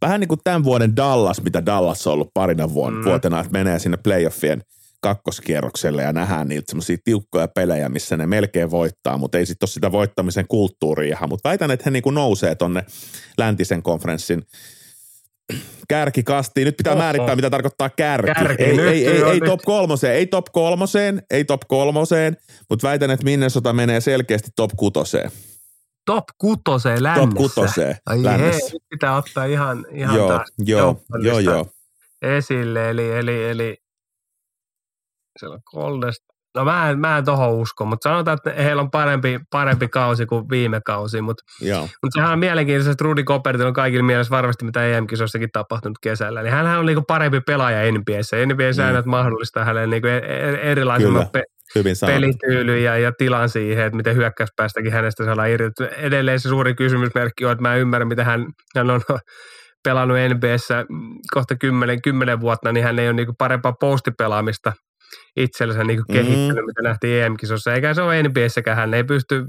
vähän niin kuin tämän vuoden Dallas, mitä Dallas on ollut parina vuonna, mm. vuotena, että menee sinne playoffien – kakkoskierrokselle ja nähdään niiltä semmoisia tiukkoja pelejä, missä ne melkein voittaa, mutta ei sitten ole sitä voittamisen kulttuuria ihan. Mutta väitän, että he niinku nousee tonne läntisen konferenssin kärkikastiin. Nyt pitää Oho. määrittää, mitä tarkoittaa kärki. kärki ei, ei, ei, ei, top kolmoseen, ei top kolmoseen, ei top kolmoseen, mutta väitän, että Minnesota menee selkeästi top kutoseen. Top kutoseen lännessä. Top kutoseen Ai lännessä. Hei, pitää ottaa ihan, ihan joo, joo, joo, joo. esille. Eli, eli, eli siellä on Goldest. No mä en, mä en tohon usko, mutta sanotaan, että heillä on parempi, parempi kausi kuin viime kausi. Mutta, mutta sehän on mielenkiintoista, että Rudy Gobert on kaikille mielessä varmasti, mitä EM-kisoissakin tapahtunut kesällä. Eli hänhän on niinku parempi pelaaja NBAssä. NBA-säännöt mm. mahdollistaa hänelle niinku e-, e-, erilaisemman pe- Hyvin pelityyly ja, ja tilan siihen, että miten hyökkäyspäästäkin hänestä saadaan irti. Edelleen se suuri kysymysmerkki on, että mä en ymmärrä, miten hän, hän on pelannut NBAssä kohta kymmenen, kymmenen vuotta, niin hän ei ole niinku parempaa postipelaamista – itsellensä niin mm-hmm. kehittänyt, mitä nähtiin EM-kisossa. Eikä se ole NBAssäkään, hän ei pysty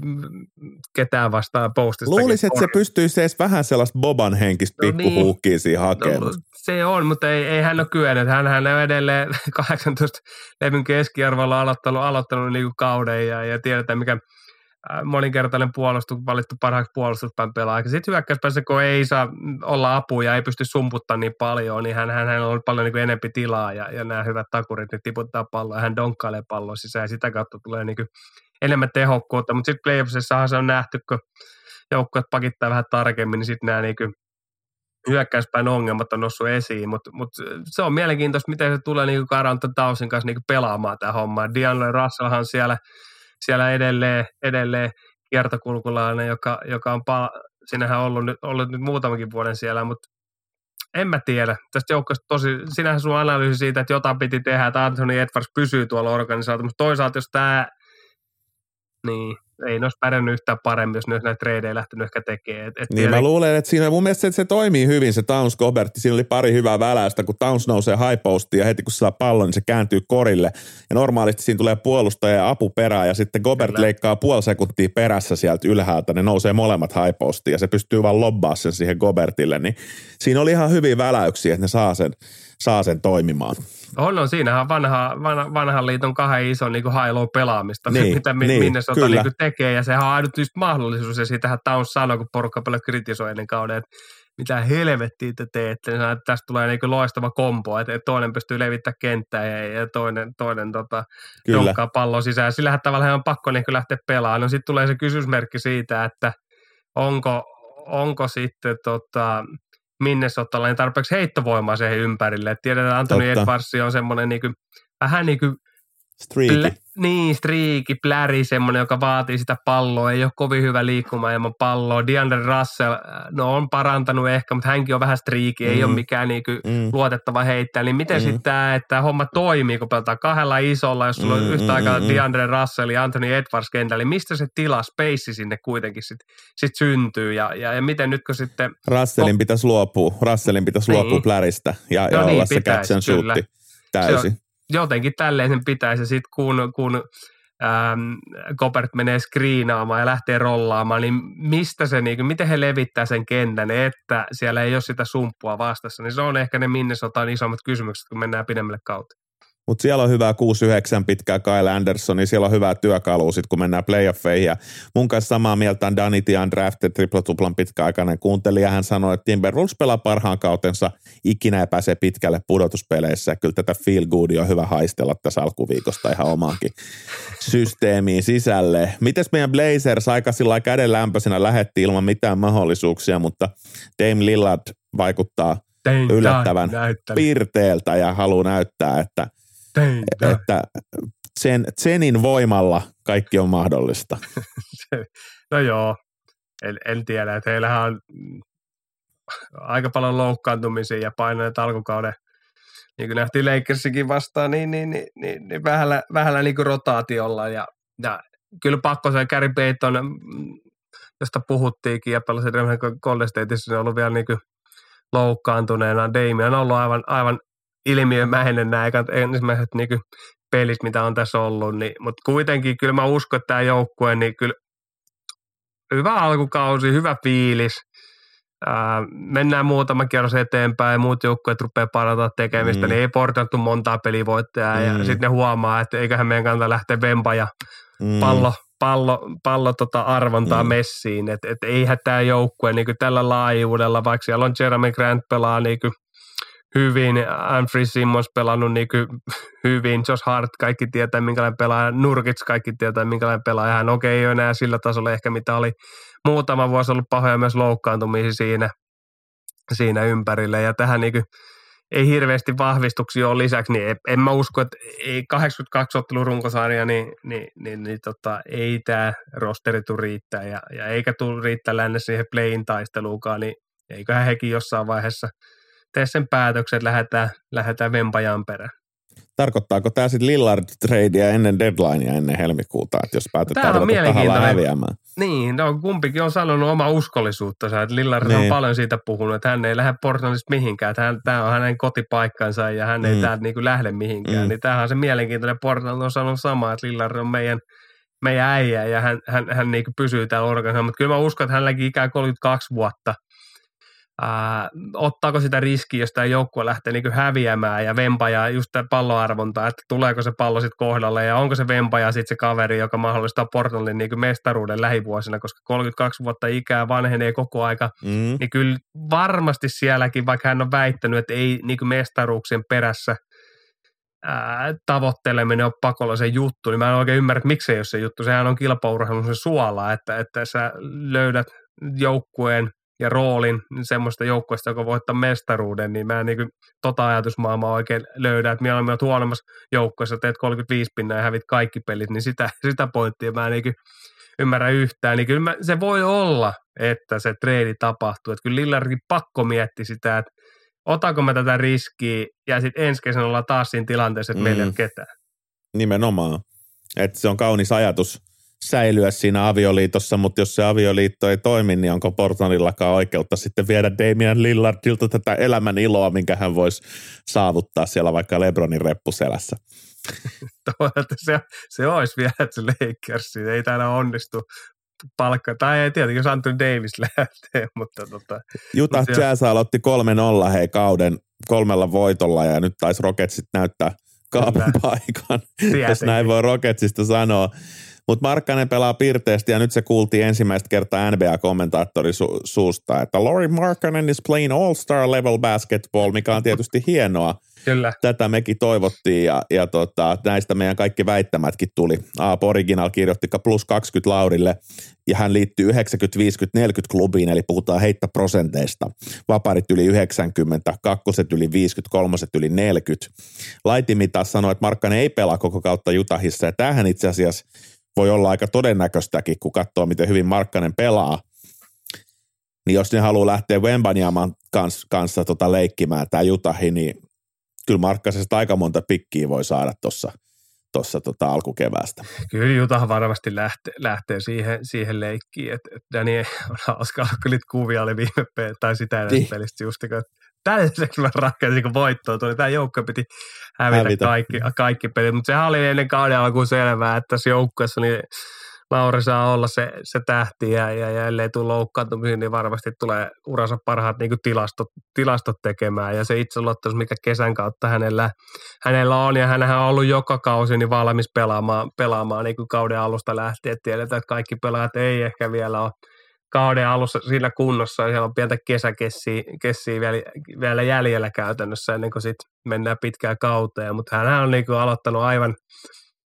ketään vastaan postista. Luulisin, että se pystyisi edes vähän sellaista Boban henkistä no pikkuhuukkiä niin. siihen hakemaan. No, se on, mutta ei, ei hän ole kyennyt. Hän, hän on edelleen 18 levyn keskiarvolla aloittanut, aloittanut niin kauden ja, ja tiedetään, mikä – moninkertainen puolustus, valittu parhaaksi puolustuspään pelaajaksi. Sitten hyökkäyspäässä, kun ei saa olla apua ja ei pysty sumputtamaan niin paljon, niin hän, hän, hän on paljon niin enempi tilaa ja, ja nämä hyvät takurit niin tiputtaa palloa ja hän donkkailee pallon sisään ja sitä kautta tulee niin enemmän tehokkuutta. Mutta sitten playoffsissahan se on nähty, kun joukkueet pakittaa vähän tarkemmin, niin sitten nämä niin hyökkäyspäin ongelmat on noussut esiin, mutta mut se on mielenkiintoista, miten se tulee niin Karanta Tausin kanssa niin pelaamaan tämä homma. Dianle Russellhan siellä – siellä edelleen, edelleen kiertokulkulainen, joka, joka on pal- sinähän ollut nyt, ollut nyt muutamankin vuoden siellä, mutta en mä tiedä. Tästä joukkoista tosi, sinähän sun analyysi siitä, että jotain piti tehdä, että Anthony Edwards pysyy tuolla organisaatiossa, mutta toisaalta jos tämä, niin, ei ne olisi pärjännyt yhtään paremmin, jos ne olisi näitä treidejä lähtenyt ehkä tekemään. Et, et niin tiedä... mä luulen, että siinä mun mielestä se, se toimii hyvin se Towns Gobert. Siinä oli pari hyvää väläystä, kun Towns nousee high postiin ja heti kun saa pallon, niin se kääntyy korille. Ja normaalisti siinä tulee puolustaja ja apu perään ja sitten Gobert Kyllä. leikkaa puoli sekuntia perässä sieltä ylhäältä. Ne nousee molemmat high postiin ja se pystyy vaan lobbaa sen siihen Gobertille. Niin siinä oli ihan hyviä väläyksiä, että ne saa sen, saa sen toimimaan. On, on. Siinähän vanha, vanha, vanhan liiton kahden ison niin high pelaamista, niin, mitä niin, minne sota niin tekee. Ja sehän on ainut just mahdollisuus. Ja siitähän Towns sanoi, kun porukka paljon kritisoi ennen kauden, että mitä helvettiä te teette. Niin että tästä tulee niin loistava kompo, että toinen pystyy levittämään kenttää ja, ja toinen, toinen tota, donkkaa pallon sisään. Sillähän tavallaan on pakko niin lähteä pelaamaan. No sitten tulee se kysymysmerkki siitä, että onko, onko sitten tota, Minnesotalla niin tarpeeksi heittovoimaa siihen ympärille. Et tiedetään, että Anthony Edwards on semmoinen niin kuin, vähän niin kuin Streaki. Plä, niin, striiki, pläri, semmoinen, joka vaatii sitä palloa, ei ole kovin hyvä liikkumaan ilman palloa. DeAndre Russell, äh, no on parantanut ehkä, mutta hänkin on vähän striiki, mm. ei ole mikään niinku mm. luotettava heittäjä. Niin miten mm. sitten tämä, että homma toimii, kun pelataan kahdella isolla, jos sulla mm, on yhtä mm, aikaa mm, DeAndre Russell ja Anthony Edwards kentällä, niin mistä se tila, space sinne kuitenkin sitten sit syntyy? Ja, ja, ja miten nyt kun sitten... Russellin pitäisi luopua, Russellin pitäisi niin. luopua pläristä ja, no ja niin, olla se catch and shootti täysin jotenkin tälleen sen pitäisi. Sitten kun, kun ähm, Gobert menee skriinaamaan ja lähtee rollaamaan, niin mistä se, niin, miten he levittää sen kentän, että siellä ei ole sitä sumppua vastassa, niin se on ehkä ne Minnesotan isommat kysymykset, kun mennään pidemmälle kautta. Mutta siellä on hyvää 6-9 pitkää Kyle Anderson, niin siellä on hyvää työkalu sit kun mennään playoffeihin. Ja mun kanssa samaa mieltä on Danity Undrafted tripla-tuplan pitkäaikainen kuuntelija. Hän sanoi, että Timberwolves pelaa parhaan kautensa ikinä ei pääse pitkälle pudotuspeleissä. Kyllä tätä feel goodia on hyvä haistella tässä alkuviikosta ihan omaankin systeemiin sisälle. Mites meidän Blazers aika sillä käden lämpöisenä lähetti ilman mitään mahdollisuuksia, mutta Dame Lillard vaikuttaa Tein yllättävän piirteeltä ja haluaa näyttää, että – että sen, Zenin voimalla kaikki on mahdollista. no joo, en, en tiedä, että heillähän on aika paljon loukkaantumisia ja paineet alkukauden, niin kuin nähtiin Lakersikin vastaan, niin, niin, niin, niin, niin vähällä, vähällä niin kuin rotaatiolla ja, ja kyllä pakko se Gary Payton, josta puhuttiinkin ja pelasin Golden Stateissa, on ollut vielä niin kuin loukkaantuneena. Damian on ollut aivan, aivan ilmiömäinen nämä ensimmäiset niin pelit, mitä on tässä ollut, niin, mutta kuitenkin kyllä mä uskon, että tämä joukkue, niin kyllä hyvä alkukausi, hyvä fiilis, Ää, mennään muutama kierros eteenpäin ja muut joukkueet rupeaa parantaa tekemistä, mm. niin ei portattu montaa pelivoittajaa mm. ja sitten ne huomaa, että eiköhän meidän kannata lähteä vempa ja mm. pallo, pallo, pallo tota arvontaa mm. messiin, että et eihän tämä joukkue niin tällä laajuudella, vaikka siellä on Jeremy Grant pelaa niin hyvin, Anfrey Simmons pelannut niin hyvin, Josh Hart kaikki tietää minkälainen pelaaja, Nurkits kaikki tietää minkälainen pelaaja, hän okei okay, ei ole enää sillä tasolla ehkä mitä oli muutama vuosi ollut pahoja myös loukkaantumisia siinä, siinä ympärille ja tähän niin kuin, ei hirveästi vahvistuksia ole lisäksi, niin en mä usko, että ei 82 ottelun runkosarja, niin, niin, niin, niin tota, ei tämä rosteri tule riittää. Ja, ja eikä tule riittää lännessä siihen playin taisteluukaan, niin eiköhän hekin jossain vaiheessa – tee sen päätöksen, että lähdetään, lähdetään vempajan perään. Tarkoittaako tämä sitten Lillard-tradea ennen deadlinea ennen helmikuuta, että jos päätetään ruveta tahalla häviämään? Niin, no kumpikin on sanonut oma uskollisuutta, että Lillard niin. on paljon siitä puhunut, että hän ei lähde Portlandista mihinkään, että hän, tämä on hänen kotipaikkansa ja hän ei mm. täältä niin lähde mihinkään. Mm. Niin tämähän on se mielenkiintoinen, Portland on sanonut samaa, että Lillard on meidän, meidän äijä ja hän, hän, hän niin pysyy täällä organisaatiossa, mutta kyllä mä uskon, että hänelläkin ikään 32 vuotta – ää, ottaako sitä riskiä, jos tämä joukkue lähtee niin häviämään ja vempaja just tämä palloarvonta, että tuleeko se pallo sitten kohdalle ja onko se vempaja sitten se kaveri, joka mahdollistaa Portlandin niin mestaruuden lähivuosina, koska 32 vuotta ikää vanhenee koko aika, mm. niin kyllä varmasti sielläkin, vaikka hän on väittänyt, että ei niin mestaruuksien perässä ää, tavoitteleminen on pakollisen juttu, niin mä en oikein ymmärrä, että miksei ole se juttu. Sehän on kilpaurheilun se suola, että, että sä löydät joukkueen ja roolin semmoista joukkueesta, joka voittaa mestaruuden, niin mä en niin kuin, tota ajatusmaailmaa oikein löydä, että mieluummin olet huonommassa joukkueessa, teet 35 pinnaa ja hävit kaikki pelit, niin sitä, sitä pointtia mä en niin kuin, ymmärrä yhtään, niin kyllä mä, se voi olla, että se treidi tapahtuu, että kyllä Lillardkin pakko mietti sitä, että otako mä tätä riskiä ja sitten ensi kesänä ollaan taas siinä tilanteessa, että mm. meillä ei ole ketään. Nimenomaan, että se on kaunis ajatus säilyä siinä avioliitossa, mutta jos se avioliitto ei toimi, niin onko Portlandillakaan oikeutta sitten viedä Damian Lillardilta tätä elämän iloa, minkä hän voisi saavuttaa siellä vaikka Lebronin reppuselässä. se, se olisi vielä, että se Lakers ei täällä onnistu palkka, tai ei tietenkin, jos Anthony Davis lähtee, mutta tota. Utah mutta Jazz aloitti 3-0 hei kauden kolmella voitolla ja nyt taisi Rocketsit näyttää kaapin paikan, jos näin voi Rocketsista sanoa. Mutta Markkanen pelaa pirteästi ja nyt se kuultiin ensimmäistä kertaa NBA-kommentaattori su- suusta, että Lori Markkanen is playing all-star level basketball, mikä on tietysti hienoa. Kyllä. Tätä mekin toivottiin ja, ja tota, näistä meidän kaikki väittämätkin tuli. Aap Original kirjoitti plus 20 Laurille ja hän liittyy 90-50-40 klubiin, eli puhutaan heittoprosenteista. Vaparit yli 90, kakkoset yli 50, kolmoset yli 40. Laitimi taas sanoi, että Markkanen ei pelaa koko kautta Jutahissa ja tähän itse asiassa voi olla aika todennäköistäkin, kun katsoo, miten hyvin Markkanen pelaa. Niin jos ne haluaa lähteä Wembanyaaman kanssa, kanssa tota leikkimään tämä Jutahi, niin kyllä Markkasesta aika monta pikkiä voi saada tuossa tuossa tota alkukeväästä. Kyllä Jutah varmasti lähtee, lähtee siihen, siihen leikkiin, että et Dani on hauska, kun kuvia oli viime pe- tai sitä edes niin. pelistä just, että tällaiseksi mä rakensin, kun voittoa tuli. Tämä joukko piti hävitä, hävitä. Kaikki, kaikki pelit, mutta sehän oli ennen kauden alkuun selvää, että tässä joukkueessa niin Lauri saa olla se, se tähti ja, ja, ja ellei tule loukkaantumisia, niin varmasti tulee uransa parhaat niin kuin tilastot, tilastot tekemään ja se itseluottamus, mikä kesän kautta hänellä, hänellä on ja hän on ollut joka kausi niin valmis pelaamaan, pelaamaan niin kuin kauden alusta lähtien. Tiedetään, että kaikki pelaajat ei ehkä vielä ole kauden alussa siinä kunnossa, siellä on pientä kesäkessiä kessiä vielä, vielä jäljellä käytännössä ennen kuin sitten mennään pitkään kauteen, mutta hän on niin kuin aloittanut aivan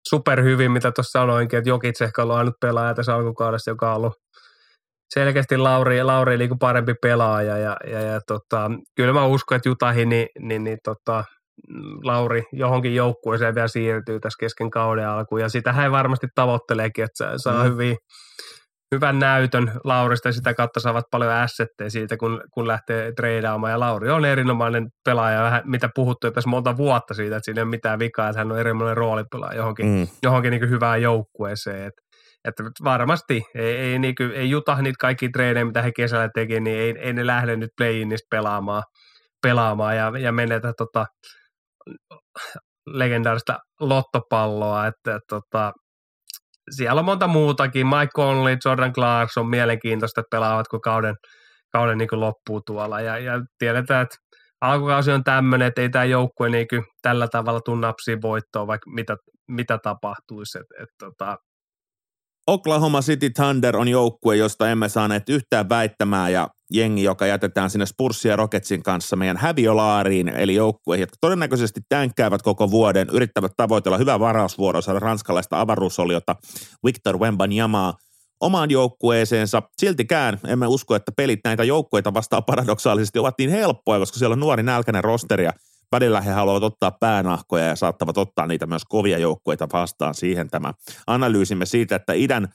super hyvin, mitä tuossa sanoinkin, että Jokic ehkä on ainut pelaaja tässä alkukaudessa, joka on ollut selkeästi Lauri, Lauri niin kuin parempi pelaaja. Ja, ja, ja tota, kyllä mä uskon, että Jutahi, niin, niin, niin tota, Lauri johonkin joukkueeseen vielä siirtyy tässä kesken kauden alkuun. Ja sitä hän varmasti tavoitteleekin, että saa mm. hyvin, hyvän näytön Laurista ja sitä kautta saavat paljon assetteja siitä, kun, kun lähtee treidaamaan. Ja Lauri on erinomainen pelaaja, vähän mitä puhuttu tässä monta vuotta siitä, että siinä ei ole mitään vikaa, että hän on erinomainen roolipelaaja johonkin, mm. johonkin niin hyvään joukkueeseen. Että että varmasti ei, ei, niin kuin, ei juta niitä kaikki treenejä, mitä he kesällä teki, niin ei, ei ne lähde nyt play pelaamaan, pelaamaan ja, ja menetä tota, legendaarista lottopalloa, että tota, siellä on monta muutakin. Mike Conley, Jordan Clarkson, mielenkiintoista pelaavat, kun kauden, kauden niin loppuu tuolla. Ja, ja tiedetään, että alkukausi on tämmöinen, että ei tämä joukkue niin tällä tavalla tuu napsiin voittoa, vaikka mitä, mitä tapahtuisi. Et, et, tota, Oklahoma City Thunder on joukkue, josta emme saaneet yhtään väittämää ja jengi, joka jätetään sinne Spurssia ja Rocketsin kanssa meidän häviolaariin, eli joukkueihin, jotka todennäköisesti tänkkäävät koko vuoden, yrittävät tavoitella hyvää varausvuoroa saada ranskalaista avaruusoliota Victor Wembanyamaa omaan joukkueeseensa. Siltikään emme usko, että pelit näitä joukkueita vastaan paradoksaalisesti ovat niin helppoja, koska siellä on nuori nälkäinen rosteria. Välillä he haluavat ottaa päänahkoja ja saattavat ottaa niitä myös kovia joukkueita vastaan. Siihen tämä analyysimme siitä, että idän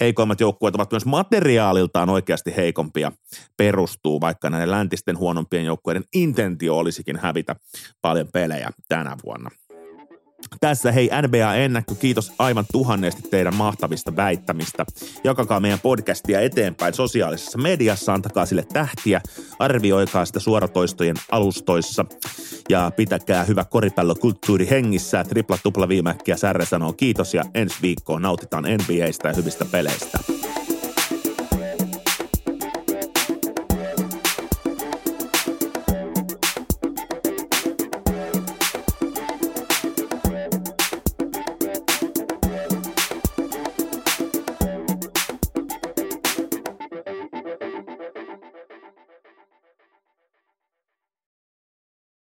heikoimmat joukkueet ovat myös materiaaliltaan oikeasti heikompia perustuu, vaikka näiden läntisten huonompien joukkueiden intentio olisikin hävitä paljon pelejä tänä vuonna. Tässä hei NBA Ennäkky, kiitos aivan tuhannesti teidän mahtavista väittämistä. Jakakaa meidän podcastia eteenpäin sosiaalisessa mediassa, antakaa sille tähtiä, arvioikaa sitä suoratoistojen alustoissa ja pitäkää hyvä koripallokulttuuri hengissä. Tripla tupla viimäkkiä Särre sanoo kiitos ja ensi viikkoon nautitaan NBAistä ja hyvistä peleistä.